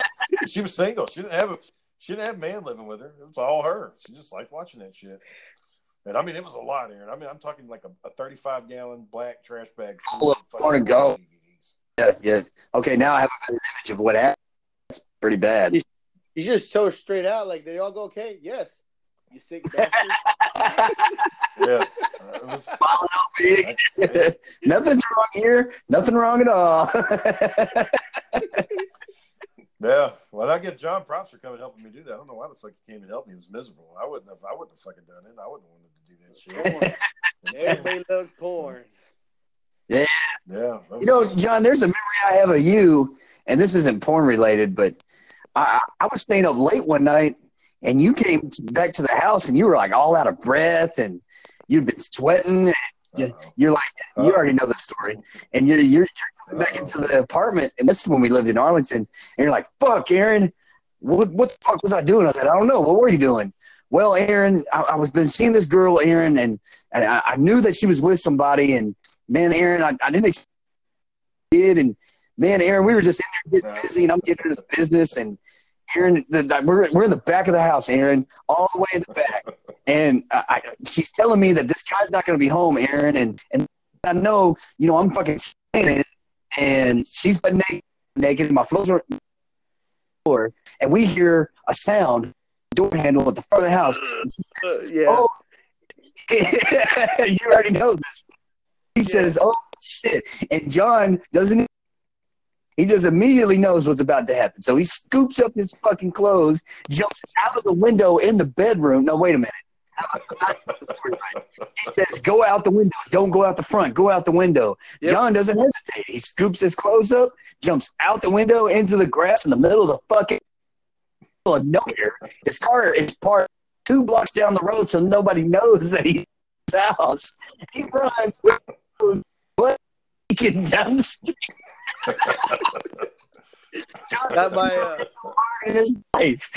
she was single. She didn't have a she didn't have man living with her. It was all her. She just liked watching that shit. And I mean, it was a lot, Aaron. I mean, I'm talking like a, a 35 gallon black trash bag. Full of to go. Yeah, yeah. Okay, now I have a better image of what happened. That's pretty bad. You, you just told straight out, like, they all go okay? Yes. You sick bastard. yeah. Uh, Nothing's wrong here. Nothing wrong at all. yeah. Well, I give John props for coming helping me do that. I don't know why the fuck he came and helped me. It was miserable. I wouldn't have. I wouldn't have fucking done it. I wouldn't have wanted to do that shit. Everybody loves porn. Yeah. Yeah. You know, John, there's a memory I have of you, and this isn't porn related, but I, I was staying up late one night, and you came back to the house, and you were like all out of breath, and you'd been sweating. You, you're like, Uh-oh. you already know the story, and you're you're, you're back into the apartment, and this is when we lived in Arlington, and you're like, "Fuck, Aaron, what what the fuck was I doing?" I said, "I don't know. What were you doing?" Well, Aaron, I, I was been seeing this girl, Aaron, and and I, I knew that she was with somebody, and man, Aaron, I, I didn't expect did, and man, Aaron, we were just in there getting busy, and I'm getting into the business, and Aaron, the, the, we're we're in the back of the house, Aaron, all the way in the back, and I, she's telling me that this guy's not going to be home, Aaron, and and I know, you know, I'm fucking saying it, and she's but naked, naked, and my clothes are floor, and we hear a sound door handle at the front of the house. Uh, yeah. Oh, you already know this. He yeah. says, "Oh shit!" And John doesn't. He just immediately knows what's about to happen. So he scoops up his fucking clothes, jumps out of the window in the bedroom. No, wait a minute. He says, "Go out the window. Don't go out the front. Go out the window." Yep. John doesn't hesitate. He scoops his clothes up, jumps out the window into the grass in the middle of the fucking middle of nowhere. His car is parked two blocks down the road, so nobody knows that he's in his house. He runs with what getting down the street. Not my, has uh, so in his life.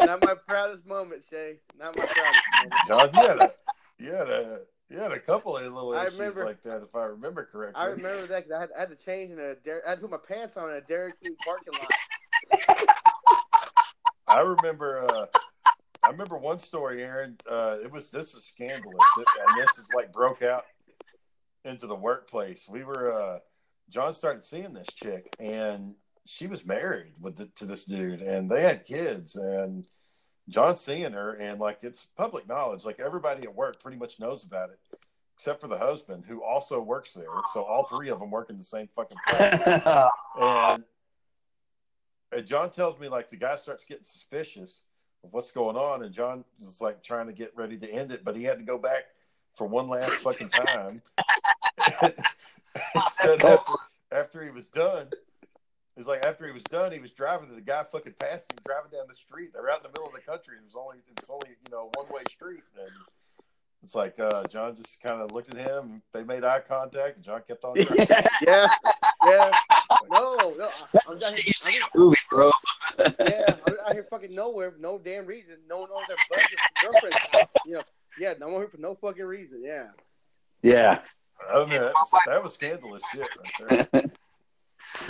Not my proudest moment, Shay. Not my proudest moment. John, you had a, you had a, you had a couple of little I issues remember- like that, if I remember correctly. I remember that 'cause I had, I had to change in a Dairy- I had to put my pants on in a Dairy Queen parking lot. I remember. Uh, I remember one story, Aaron. Uh, it was this is scandalous, and this is like broke out into the workplace. We were. Uh, John started seeing this chick, and she was married with the, to this dude, and they had kids, and John seeing her, and like it's public knowledge. Like everybody at work pretty much knows about it, except for the husband who also works there. So all three of them work in the same fucking place. and and John tells me like the guy starts getting suspicious what's going on, and John is like trying to get ready to end it, but he had to go back for one last fucking time. After, after he was done, it's like after he was done, he was driving. The guy fucking passed him driving down the street. They're out in the middle of the country. It was only it's only you know one way street, and it's like uh, John just kind of looked at him. They made eye contact, and John kept on driving. Yeah, yeah. No, no. I, That's I'm the down here, you see in I'm- a movie, bro. yeah, I'm out here fucking nowhere no damn reason. No one knows their budget, girlfriend's. You know, yeah, no one here for no fucking reason. Yeah. Yeah. I mean, that was, that was scandalous shit right there.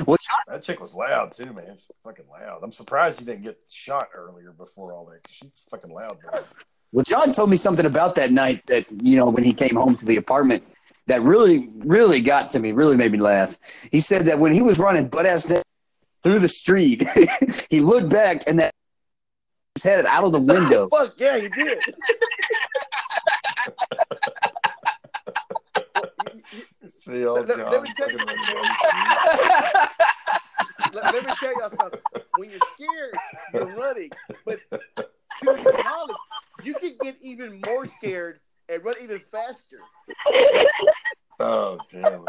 Well, John, That chick was loud too, man. She's fucking loud. I'm surprised you didn't get shot earlier before all that. she's fucking loud, man. well, John told me something about that night that you know when he came home to the apartment that really, really got to me. Really made me laugh. He said that when he was running butt ass down through the street, he looked back and that his head out of the window. Fuck yeah, he did. See old Let- John let me tell you- fucking running down the street. let, let me tell y'all something. When you're scared, you're running. But to your knowledge, you can get even more scared and run even faster. Oh damn it!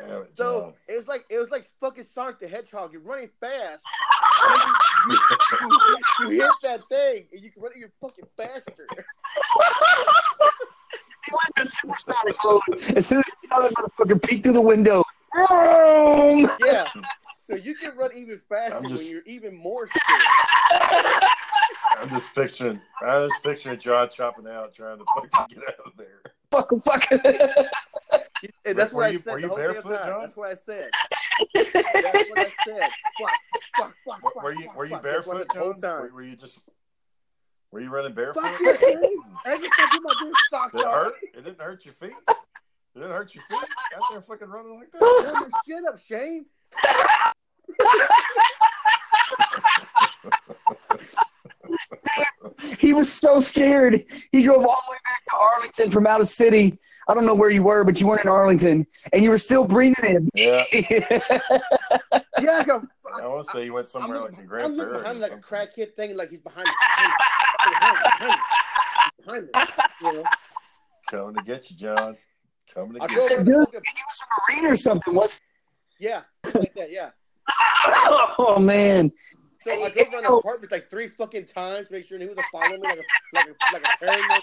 Damn it, So John. it was like it was like fucking Sonic the Hedgehog. You're running fast. You, you- you hit that thing, and you can run even fucking faster. He went to supersonic mode as soon as he saw that motherfucker peek through the window. Vroom! Yeah. So you can run even faster just- when you're even more scared. I'm just picturing. I'm just picturing John chopping out, trying to fucking get out of there. Fuck him, fuck him. And that's Were what I you- said were the you whole damn barefoot, time. John? That's what I said. That's what I said. Fuck, fuck, fuck, fuck, were you were you fuck. That's what I barefoot, said whole John? time. Were, were you just were you running barefoot? Fuck you, Shane. I just got my damn socks Did it hurt? It didn't hurt your feet. It didn't hurt your feet out there fucking running like that. Hold your up, Shane. He was so scared. He drove all the way back to Arlington from out of city. I don't know where you were, but you weren't in Arlington, and you were still breathing in. Yeah, Yeah, I got. I want to say you went I'm somewhere like looking, in I'm Grand looking behind or him like a something. crackhead thing, like he's behind me. Behind me, behind me, behind me. You know, Coming to get you, John. Coming to I get drove you. Dude, the he was a Marine or something. Was Yeah, like that. Yeah. oh man, So I drove around the apartment like three fucking times, to make sure he wasn't following me like a like a, like a paranoid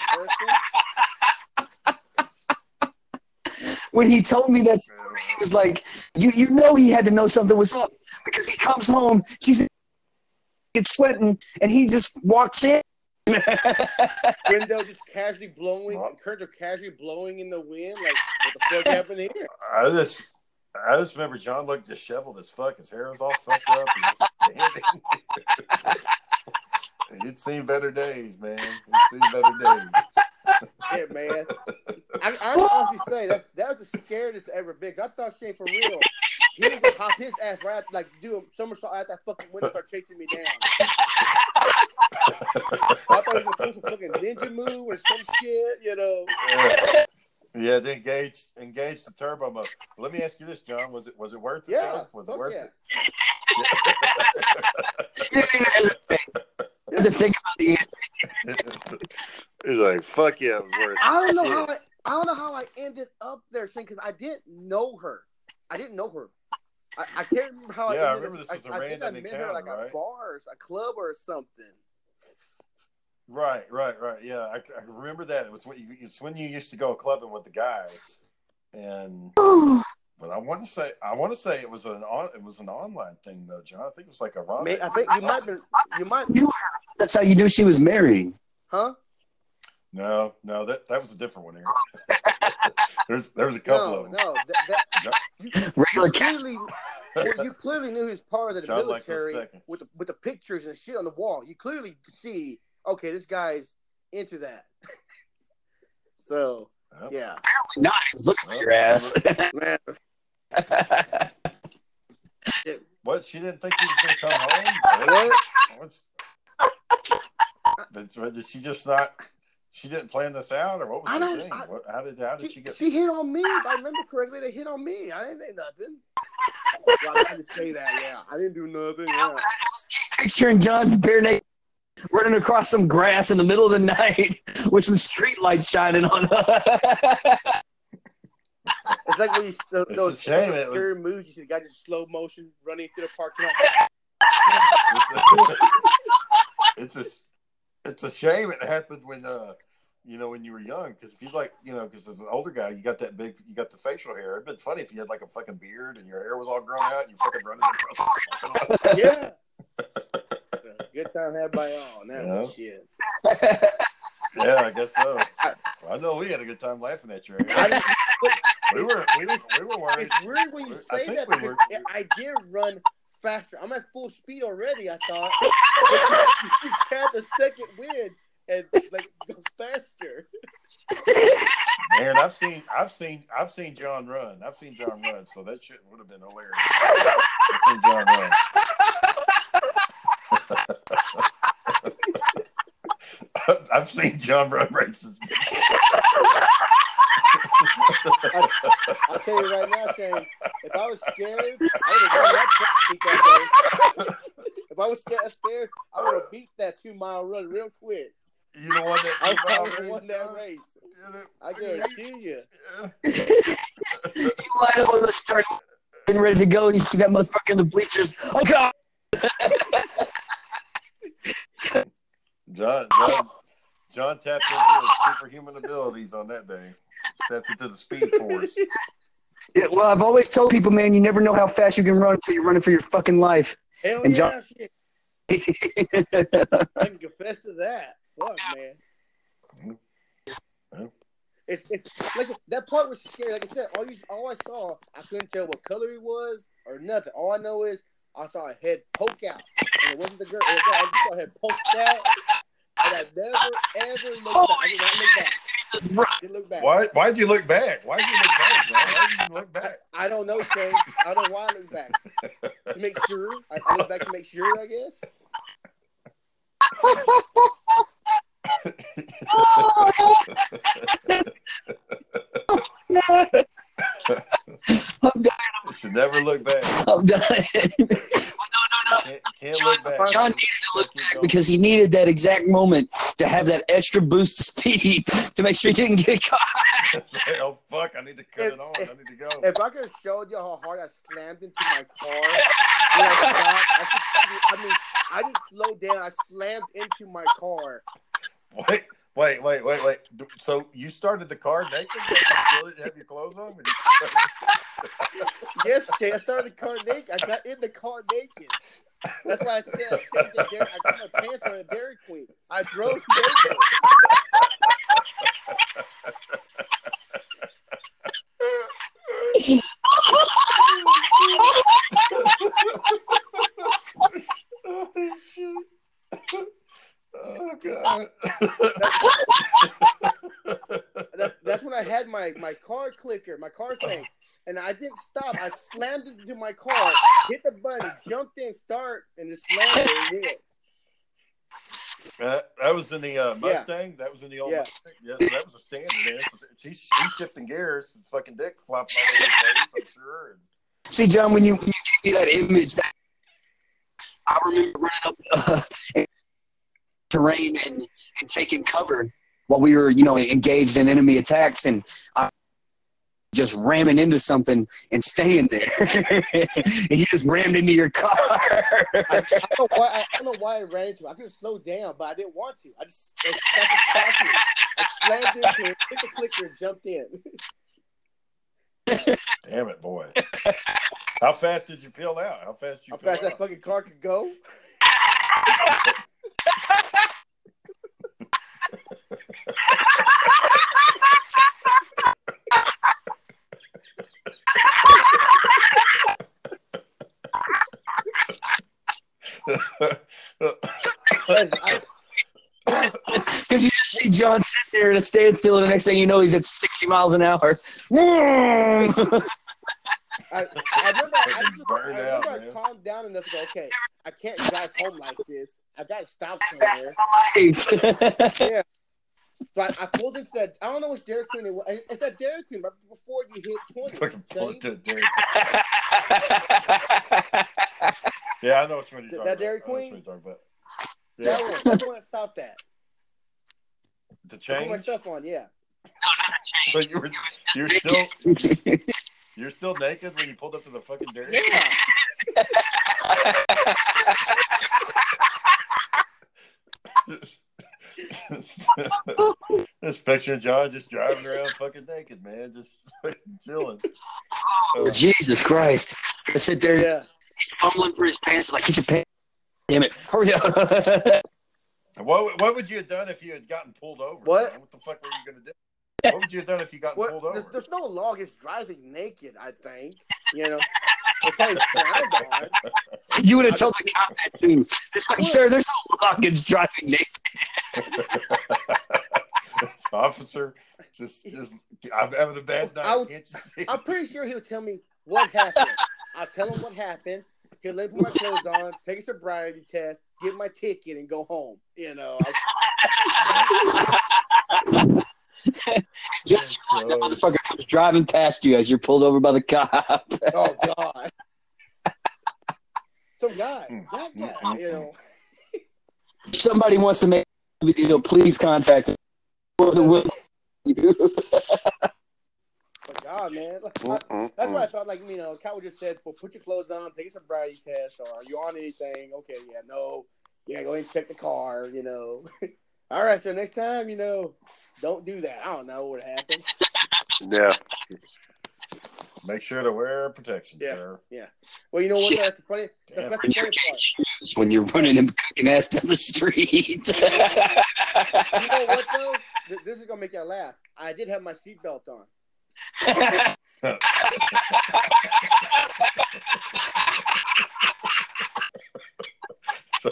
person. when he told me that story, he was like, "You you know he had to know something was up because he comes home, she's it's sweating, and he just walks in." Window just casually blowing, curtains are casually blowing in the wind. Like, what the fuck happened here? I just, I just remember John looked disheveled as fuck. His hair was all fucked up. He's standing. He'd seen better days, man. He'd seen better days. Yeah, man. I, I honestly say that that was the scariest ever been. 'Cause I thought Shane for real. He was gonna hop his ass right, after, like do a somersault out that fucking window, start chasing me down. I thought he was gonna pull some fucking ninja move or some shit, you know. Yeah. Yeah, to engage engage the turbo mode. Let me ask you this, John. Was it was it worth it? Yeah. Was it worth yeah. it? You didn't hesitate. have to think about the answer. He's like, fuck yeah, it was worth I don't know how I, I don't know how I ended up there, Shane, because I didn't know her. I didn't know her. I, I can't remember how Yeah, I I remember up- this was a I, I think I random met her like encounter, a right? bars, a club or something. Right, right, right. Yeah, I, I remember that. It was when you, it's when you used to go clubbing with the guys, and but I want to say I want to say it was an on it was an online thing though, John. I think it was like a May. I think you might been, you might, Knew. That's how you knew she was married. huh? No, no, that that was a different one here. There's there was a couple No, of them. no. That, that, you, Regular you clearly, you clearly knew he was part of the John military with the, with the pictures and shit on the wall. You clearly could see, okay, this guy's into that. so Yep. yeah, Not. He was looking for your ass. man. What? She didn't think he was going to come home. What? What's, did, did she just not? She didn't plan this out, or what was I the thing? I- what, how did how did She, she get? she hit on me. If I remember correctly, they hit on me. I didn't say nothing. Well, I had to say that. Yeah, I didn't do nothing. Yeah. Picturing John's bare naked running across some grass in the middle of the night with some street lights shining on. It's like when you those, It's a those shame those it was- scary movies. You see the guy just slow motion running through the parking lot. it's a, it's a it's a shame it happened when uh you know when you were young because if you like you know because as an older guy you got that big you got the facial hair it'd been funny if you had like a fucking beard and your hair was all grown out and you fucking running across the. Yeah. Good time had by all. Now Yeah. shit. yeah I guess so I know we had a good time laughing at your I hair didn't, we were we, were- we were worried it's weird when you say that we because were- I did run faster. I'm at full speed already. I thought you catch a second wind and like go faster. man I've seen I've seen I've seen John run I've seen John run so that shit would have been hilarious I've seen John run I've seen John run races. I'll tell you right now, Shane. If I was scared, I would have run that track that day. If I was scared, scared I would have beat that two mile run real quick. You know what? that I would have won that race. I guarantee you. you line up on the start, getting ready to go, and you see that motherfucker in the bleachers. Oh God! John, John, John tapped into his superhuman abilities on that day. Tapped into the speed force. Yeah, well, I've always told people, man, you never know how fast you can run until you're running for your fucking life. Hell And yeah, John- shit. I can confess to that. Fuck, man. It's, it's like that part was scary. Like I said, all you all I saw, I couldn't tell what color he was or nothing. All I know is I saw a head poke out, and it wasn't the girl. It was, I just saw a head poked out, and I never ever looked back. I did not look back. I didn't look back. Why? Why'd you look back? Why'd you look back? Bro? Why did you look back? I don't know, Shane. I don't know why I look back. To make sure. I, I look back to make sure, I guess. I'm done. You should never look back. I'm done. Can't, can't look back. John needed to look back because he needed that exact moment to have that extra boost of speed to make sure he didn't get caught. oh fuck! I need to cut If- it on. I need to go. If I could have showed you how hard I slammed into my car I stopped, I, just, I mean, I just slowed down. I slammed into my car. Wait, wait, wait, wait, wait. So you started the car naked? You have your clothes on? Yes, Shay, I started the car naked. I got in the car naked. That's why I said I changed Dairy, I put my pants on a Dairy Queen. I drove oh shit! Oh god! That, that's when I had my, my car clicker, my car thing. And I didn't stop. I slammed it into my car, hit the button, jumped in, start, and just slammed it. And hit. that, that was in the uh, Mustang. That was in the old. Yeah. Mustang. Yes, that was a standard. Man. She's she's shifting gears. And fucking dick flopping all over the place. I'm sure. And See, John, when you, when you gave me that image, that I remember running up. Uh, terrain and, and taking cover while we were, you know, engaged in enemy attacks, and I just ramming into something and staying there. and you just rammed into your car. I, I, don't know why, I, I don't know why I ran into it. I could have slowed down, but I didn't want to. I just I, stopped me. I slammed into it, hit the clicker, and jumped in. Damn it, boy! How fast did you peel out? How fast did you How peel fast that fucking car could go. And I, Because you just see John sit there at a standstill, and the next thing you know, he's at 60 miles an hour. I, I remember, I, Fucking just, burned I, remember out, I calmed down enough to go, okay, I can't drive home like this. I got to stop That's somewhere. Yeah. So I, I pulled into that. I don't know which Dairy Queen it was. It's that Dairy Queen right before you hit 20. Fucking pull Shane. it to a Dairy Yeah, I know which one you're That- talking that Dairy about. I know which Queen? one you're talking about. That Yeah, one. That's the one that stopped that. To I put my change. stuff on, yeah. So you were you're still you're still naked when you pulled up to the fucking Dairy Yeah. this picture of John just driving around fucking naked, man, just chilling. Oh, Jesus Christ. I sit there, Yeah. he's fumbling for his pants, like, get your pants. Damn it. Hurry up. What what would you have done if you had gotten pulled over? What? man? What the fuck were you gonna do? What would you have done if you got What, pulled over? there's no law against driving naked, I think. You know, it's probably frowned on. you would have told the cop that, too. It's like, sir, there's no law against driving naked. officer just just I'm having a bad night. I would- Can't you see? I'm pretty sure he'll tell me what happened. I'll tell him what happened. He'll let me put my clothes on, take a sobriety test, get my ticket, and go home. You know, Just the motherfucker comes driving past you as you're pulled over by the cop. oh god, some guy, mm. that guy. You know, if somebody wants to make a video, please contact us. We're the will- but God, man, like, I- that's what I thought. Like you know, Cal just said, "Well, put your clothes on, take a sobriety test, or are you on anything?" Okay, yeah, no, yeah, go ahead and check the car. You know, all right. So next time, you know, don't do that. I don't know what happened. Yeah. Make sure to wear protection, Yeah. sir. Yeah. Well, you know what? Yeah. That's the funny. That's, Damn. that's when the you're funny part. when you're running and cooking ass down the street. You know what though? This is gonna make you laugh. I did have my seatbelt on. So,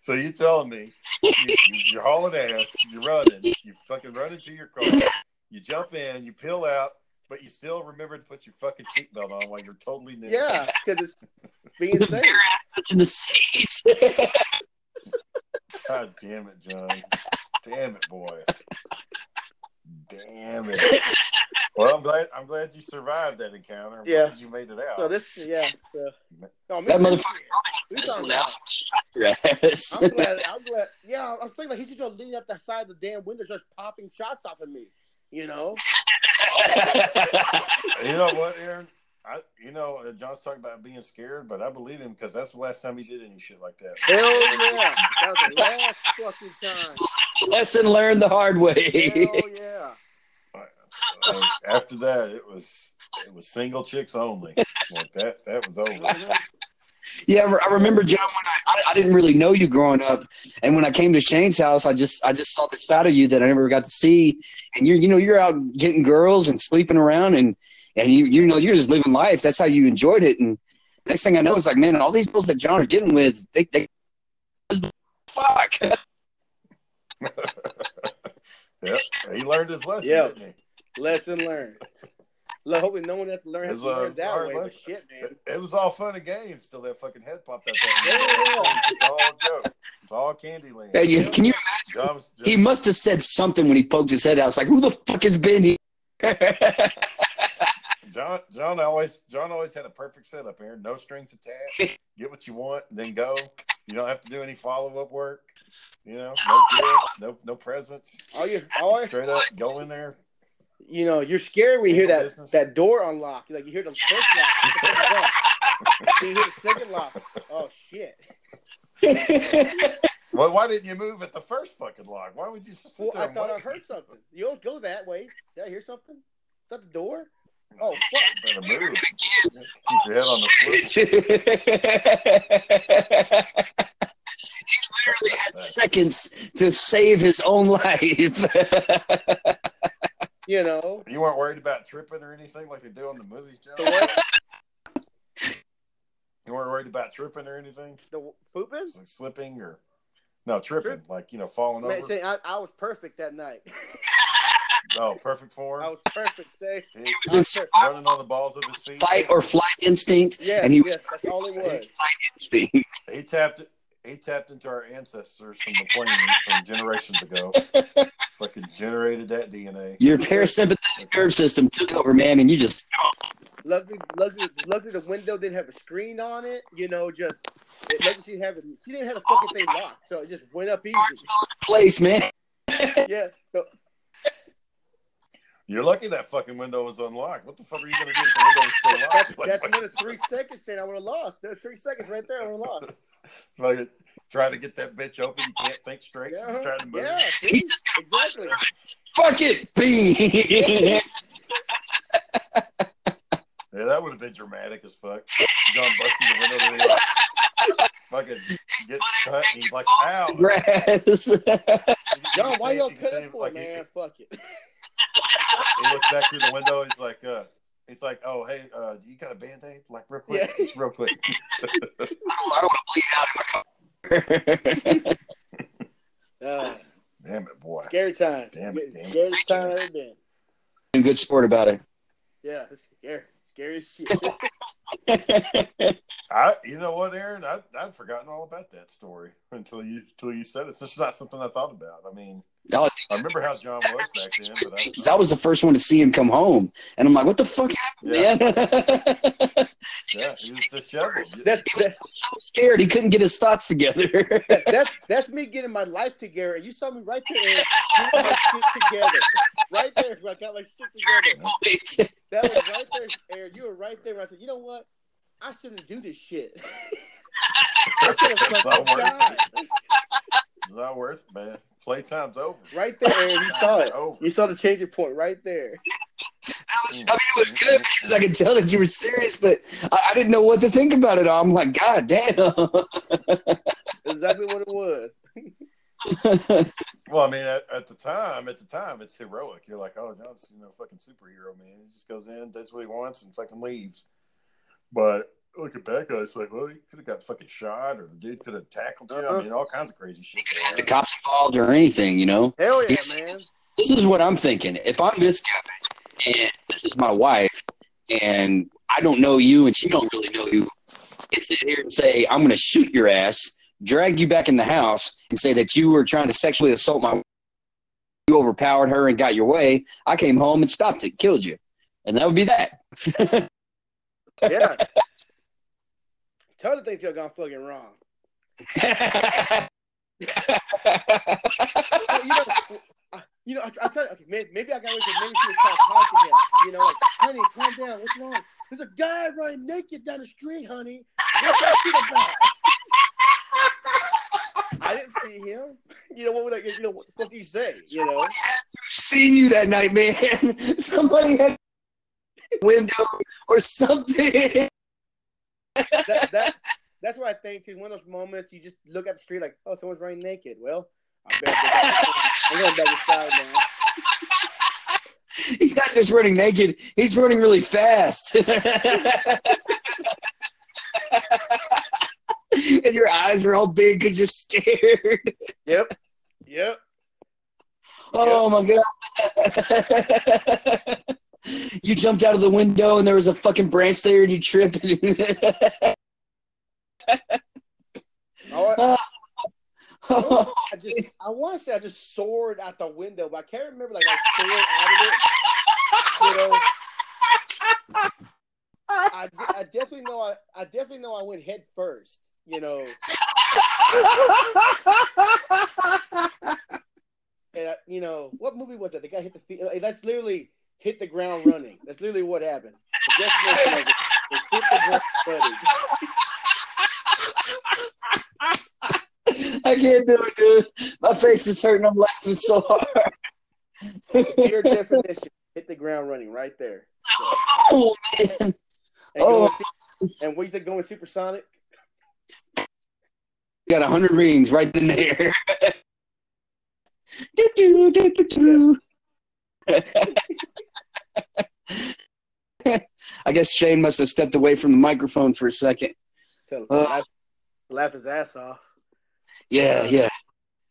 so you telling me you, you're hauling ass, you're running, you fucking run into your car, you jump in, you peel out, but you still remember to put your fucking seatbelt on while you're totally new. Yeah, because it's being the safe. bare ass touching the seats. God damn it, John. Damn it, boy. Damn it. Well, I'm glad I'm glad you survived that encounter. I'm Yeah. glad you made it out. So this, yeah. So, no, me That motherfucker We this one out. about- Shut your ass. I'm glad. I'm glad. Yeah, I'm thinking like he's just gonna lean up the side of the damn window, just popping shots off of me. You know? you know what, Aaron? I, you know, uh, John's talking about being scared, but I believe him because that's the last time he did any shit like that. Hell yeah! That was the last fucking time. Lesson learned the hard way. Hell yeah! Uh, after that, it was it was single chicks only. Like that, that was over. Yeah, I remember John when I, I I didn't really know you growing up, and when I came to Shane's house, I just I just saw this side of you that I never got to see, and you're you know you're out getting girls and sleeping around, and and you you know you're just living life. That's how you enjoyed it, and next thing I know, it's like man, all these girls that John are getting with, they they fuck. Yep, he learned his lesson, Yeah. Didn't Lesson learned. Look, hoping no one has to learn how to learn uh, that way. But shit, man. It, it was all fun and games till that fucking head popped out. Yeah. That it's all a joke. It's all candy land. Hey, you- can you John was- He must have said something when he poked his head out. It's like, who the fuck has been here? John, John always, John always had a perfect setup here. No strings attached. Get what you want, then go. You don't have to do any follow up work. You know, no gifts, no no presents. All you, all Straight up, go in there. You know, you're scared when you hear that business. that door unlock. Like you hear the first lock, you hear the second lock. Oh shit! Well, why didn't you move at the first fucking lock? Why would you sit Well, there I and thought I heard something. You don't go that way. Did I hear something? Is that the door? Oh fuck! Better move. Keep your head on the floor. he literally had seconds to save his own life. You know. You weren't worried about tripping or anything like they do on the movies, Joe? You weren't worried about tripping or anything? The pooping? Like slipping or no tripping, like you know, falling Man, over. say, I, I was perfect that night. Oh, perfect form. I was perfect. Say, He was in was running on the balls of his feet. Fight or flight instinct, yes, and he was that's all it was. flight instinct. He tapped he tapped into our ancestors from the plains from generations ago. Fucking generated that DNA. Your parasympathetic nerve system took over, man, and you just Luckily, luckily, luckily, the window didn't have a screen on it. You know, just it, luckily she have it. She didn't have a fucking thing locked, so it just went up easy. place, man. Yeah. So, You're lucky that fucking window was unlocked. What the fuck are you gonna do if the window was still that's, locked? that's another three seconds. Saying I would have lost. There's three seconds right there. I would have lost. like trying to get that bitch open, you can't think straight. Yeah. You're trying to move. Yeah. see? He's just gonna bust Exactly. Fuck it, bing. Yeah, that would have been dramatic as fuck. John busting the window to the fucking gets cut and he's like, ow. Grass. John, why you y'all can cut it for, like, man? Fuck it. He looks back through the window. He's like, uh, he's like, oh, hey, uh, you got a band aid? Like, real quick, Yeah. just real quick. I don't want to bleed out in my car. Uh, Damn it, boy. scary times. Damn it, damn it. Scariest time I've been. Been good sport about it. Yeah, it's scary. Scary as shit. I, you know what, Aaron? I, I'd forgotten all about that story until you, until you said it. This is not something I thought about. I mean, Oh, I remember how John was back then, but I, I was the first one to see him come home, and I'm like, "What the fuck happened, Yeah. man?" yeah, he was disheveled. That's, he was that, so scared he couldn't get his thoughts together. that, that's that's me getting my life together. You saw me right there, Aaron, getting my shit together. Right there, I got my shit together. That was right there, Aaron. You were right there. When I said, you know what? I shouldn't do this shit. I It's not worth it. It's not worth it, man. Playtime's over. Right there, Aaron. You saw it. Over. You saw the changing point right there. that was, I mean, it was good because I could tell that you were serious, but I, I didn't know what to think about it. all. I'm like, God damn. Exactly what it was. Well, I mean, at, at the time, at the time, it's heroic. You're like, oh, John's you know fucking superhero, man. He just goes in, does what he wants, and fucking leaves. But looking back, I was like, well, he could have got fucking shot, or the dude could have tackled you. Uh-huh. I mean, all kinds of crazy shit. could the cops involved or anything, you know. Hell yeah, Yes. man. This is what I'm thinking. If I'm this guy and this is my wife, and I don't know you and she don't really know you, and sit here and say I'm going to shoot your ass, drag you back in the house, and say that you were trying to sexually assault my. wife, You overpowered her and got your way. I came home and stopped it, killed you, and that would be that. Yeah. Tell the things you're gone fucking wrong. You know, I, you know, I, I tell you, okay, maybe, maybe I got away maybe she was trying to talk to him. You know, like, honey, calm down. What's wrong? There's a guy running naked down the street, honey. What's that shit about? I didn't see him. You know what would I? You know what fuck you say? You know, Seen you that night, man. Somebody had window or something. That, that that's what I think too. One of those moments you just look at the street like, oh, someone's running naked. Well, I better go back. I'm going back inside now. He's not just running naked, he's running really fast. and your eyes are all big because you're scared. Yep, yep. Oh my god. you jumped out of the window and there was a fucking branch there and you tripped. Oh, I, I just, I want to say I just soared out the window, but I can't remember like I soared out of it. You know, I, I definitely know I, I definitely know I went head first. You know, And, uh, you know what movie was that? The guy hit the feet. That's literally hit the ground running. That's literally what happened. The definition of it is hit the ground running. I can't do it, dude. My face is hurting. I'm laughing so hard. Your definition, hit the ground running, right there. oh man. And, Oh. going and what you said, going supersonic? Got a hundred rings right in there. do, do, do, do, do. I guess Shane must have stepped away from the microphone for a second. Tell him, Uh. laugh, laugh his ass off. Yeah, yeah.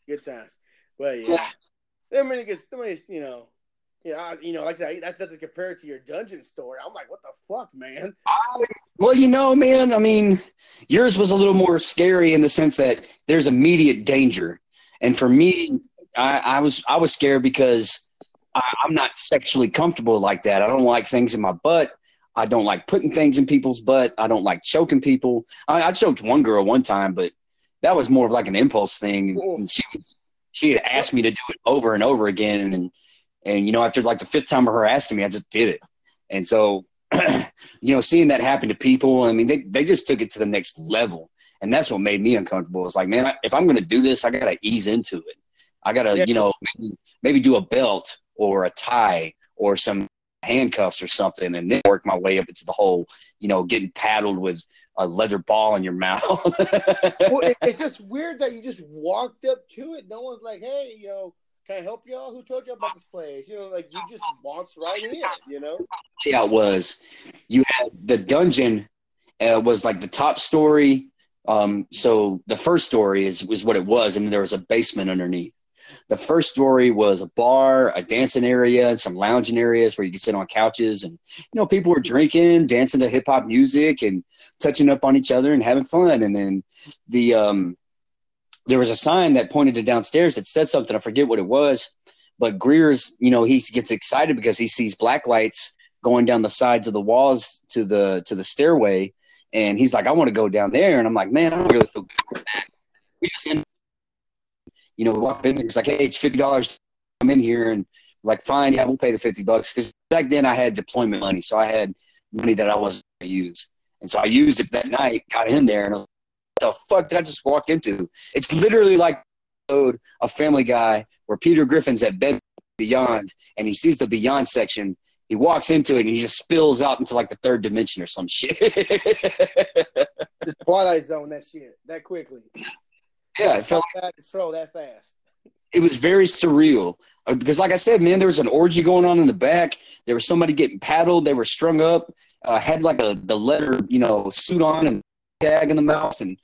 Good times. Well, yeah. I mean, it gets, I mean, you know, yeah, I, you know, like I said, that doesn't compare to your dungeon story. I'm like, what the fuck, man? Well, you know, man, I mean, yours was a little more scary in the sense that there's immediate danger. And for me, I, I was I was scared because I, I'm not sexually comfortable like that. I don't like things in my butt. I don't like putting things in people's butt. I don't like choking people. I, I choked one girl one time, but that was more of like an impulse thing. And she was she had asked me to do it over and over again, and and you know after like the fifth time of her asking me, I just did it. And so you know, seeing that happen to people, I mean, they, they just took it to the next level. And that's what made me uncomfortable. It's like, man, I, if I'm going to do this, I got to ease into it. I got to, Yeah. you know, maybe, maybe do a belt or a tie or some handcuffs or something and then work my way up into the hole you know, getting paddled with a leather ball in your mouth. well, it, it's just weird that you just walked up to it. No one's like, hey, you know, can I help y'all? Who told you about this place? You know, like you just waltzed right in, you know? yeah, it was. You had the dungeon uh, was like the top story. Um, so the first story is was what it was, and there was a basement underneath. The first story was a bar, a dancing area, some lounging areas where you could sit on couches, and you know people were drinking, dancing to hip hop music, and touching up on each other and having fun. And then the um, there was a sign that pointed to downstairs that said something. I forget what it was, but Greer's, you know, he gets excited because he sees black lights going down the sides of the walls to the to the stairway, and he's like, "I want to go down there," and I'm like, "Man, I don't really feel good with that." We just, end, you know, walk in there. it's like, "Hey, it's fifty dollars. I'm in here," and like, "Fine, yeah, we'll pay the fifty bucks." Because back then I had deployment money, so I had money that I wasn't going to use, and so I used it that night. Got in there, and like, "What the fuck did I just walk into?" It's literally like a Family Guy where Peter Griffin's at bed beyond, and he sees the beyond section. He walks into it and he just spills out into like the third dimension or some shit. Twilight Zone that shit that quickly. Yeah, it felt Out of control that fast. it was very surreal Uh, because, like I said, man, there was an orgy going on in the back. There was somebody getting paddled. They were strung up. Uh, had like a the leather, you know, suit on and tag in the mouth, and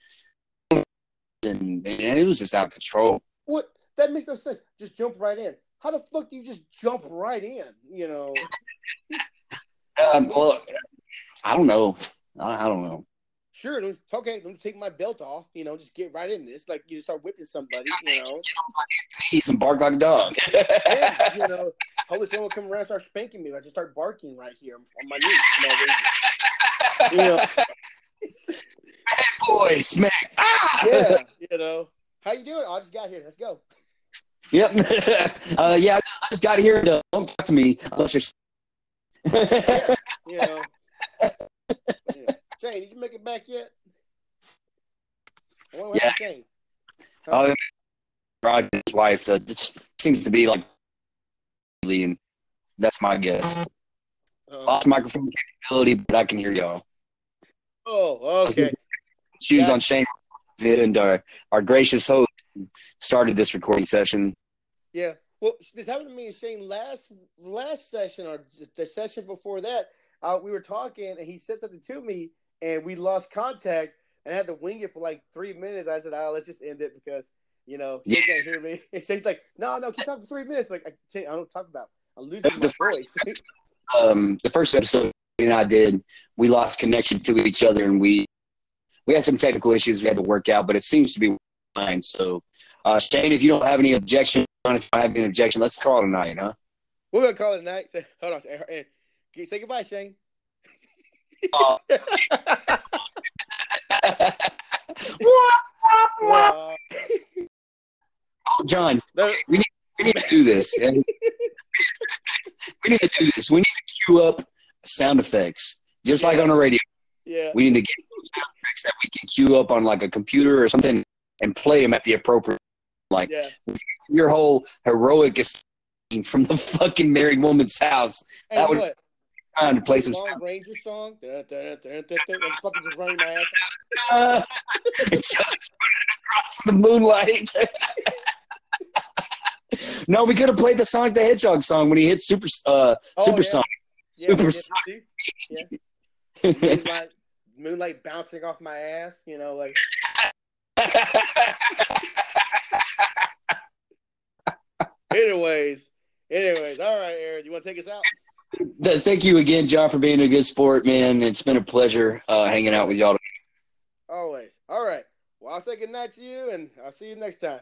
and, and it was just out of control. What? That makes no sense. Just jump right in. How the fuck do you just jump right in? You know, Um, well, I don't know. I, I don't know. Sure. Okay, let me take my belt off. You know, just get right in this. Like you start whipping somebody. You know, He's some bark like a dog. yeah, you know. Hopefully, someone will come around and start spanking me. I just start barking right here on my knees. You know, Boy, smack. Ah! yeah, you know. How you doing? Oh, I just got here. Let's go. Yep. uh, yeah, I just got here don't talk to me unless you're. You know. yeah. Shane, did you make it back yet? What Yeah. Shane. Oh, Roger's wife. So it seems to be like, and that's my guess. Uh, Lost microphone capability, but I can hear y'all. oh, okay. Shoes Yeah. on Shane and our, our gracious host started this recording session. Yeah. Well, this happened to me and Shane last last session or the session before that. Uh, we were talking and he said something to me and we lost contact and I had to wing it for like three minutes. I said, "Oh, let's just end it because you know Shane can't hear me." And Shane's like, "No, no, keep talking for three minutes." Like, I, can't, I don't talk about. I'm losing my The voice. Um, the first episode you and I did, we lost connection to each other, and we we had some technical issues we had to work out, but it seems to be fine. So, uh, Shane, if you don't have any objection, if you don't have any objection, let's call it a night, huh? We're gonna call it a night. Hold on, say goodbye, Shane. Oh, John, the- we need to do this. We need to do this. We need to queue up sound effects, just like on the radio. yeah. We need to get those sound effects that we can queue up on like a computer or something and play them at the appropriate. Like Yeah. your whole heroic from the fucking married woman's house. Hey, that would- what? Time to play some Lone. Ranger song. Dun, fucking just running my ass. Uh, it's across the moonlight. no, we could have played the Sonic the Hedgehog song when he hit Super uh, Oh, Super yeah. Sonic. Yeah, Super yeah, yeah. Moonlight, moonlight bouncing off my ass. You know, like anyways. Anyways, all right, Aaron, you want to take us out? Th- Thank you again, John, for being a good sport, man. It's been a pleasure uh, hanging out with y'all. Always. All right. Well, I'll say good night to you, and I'll see you next time.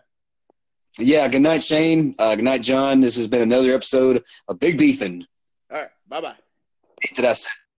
Yeah, good night, Shane. Uh, good night, John. This has been another episode of Big Beefin'. All right. Bye bye. Did I say?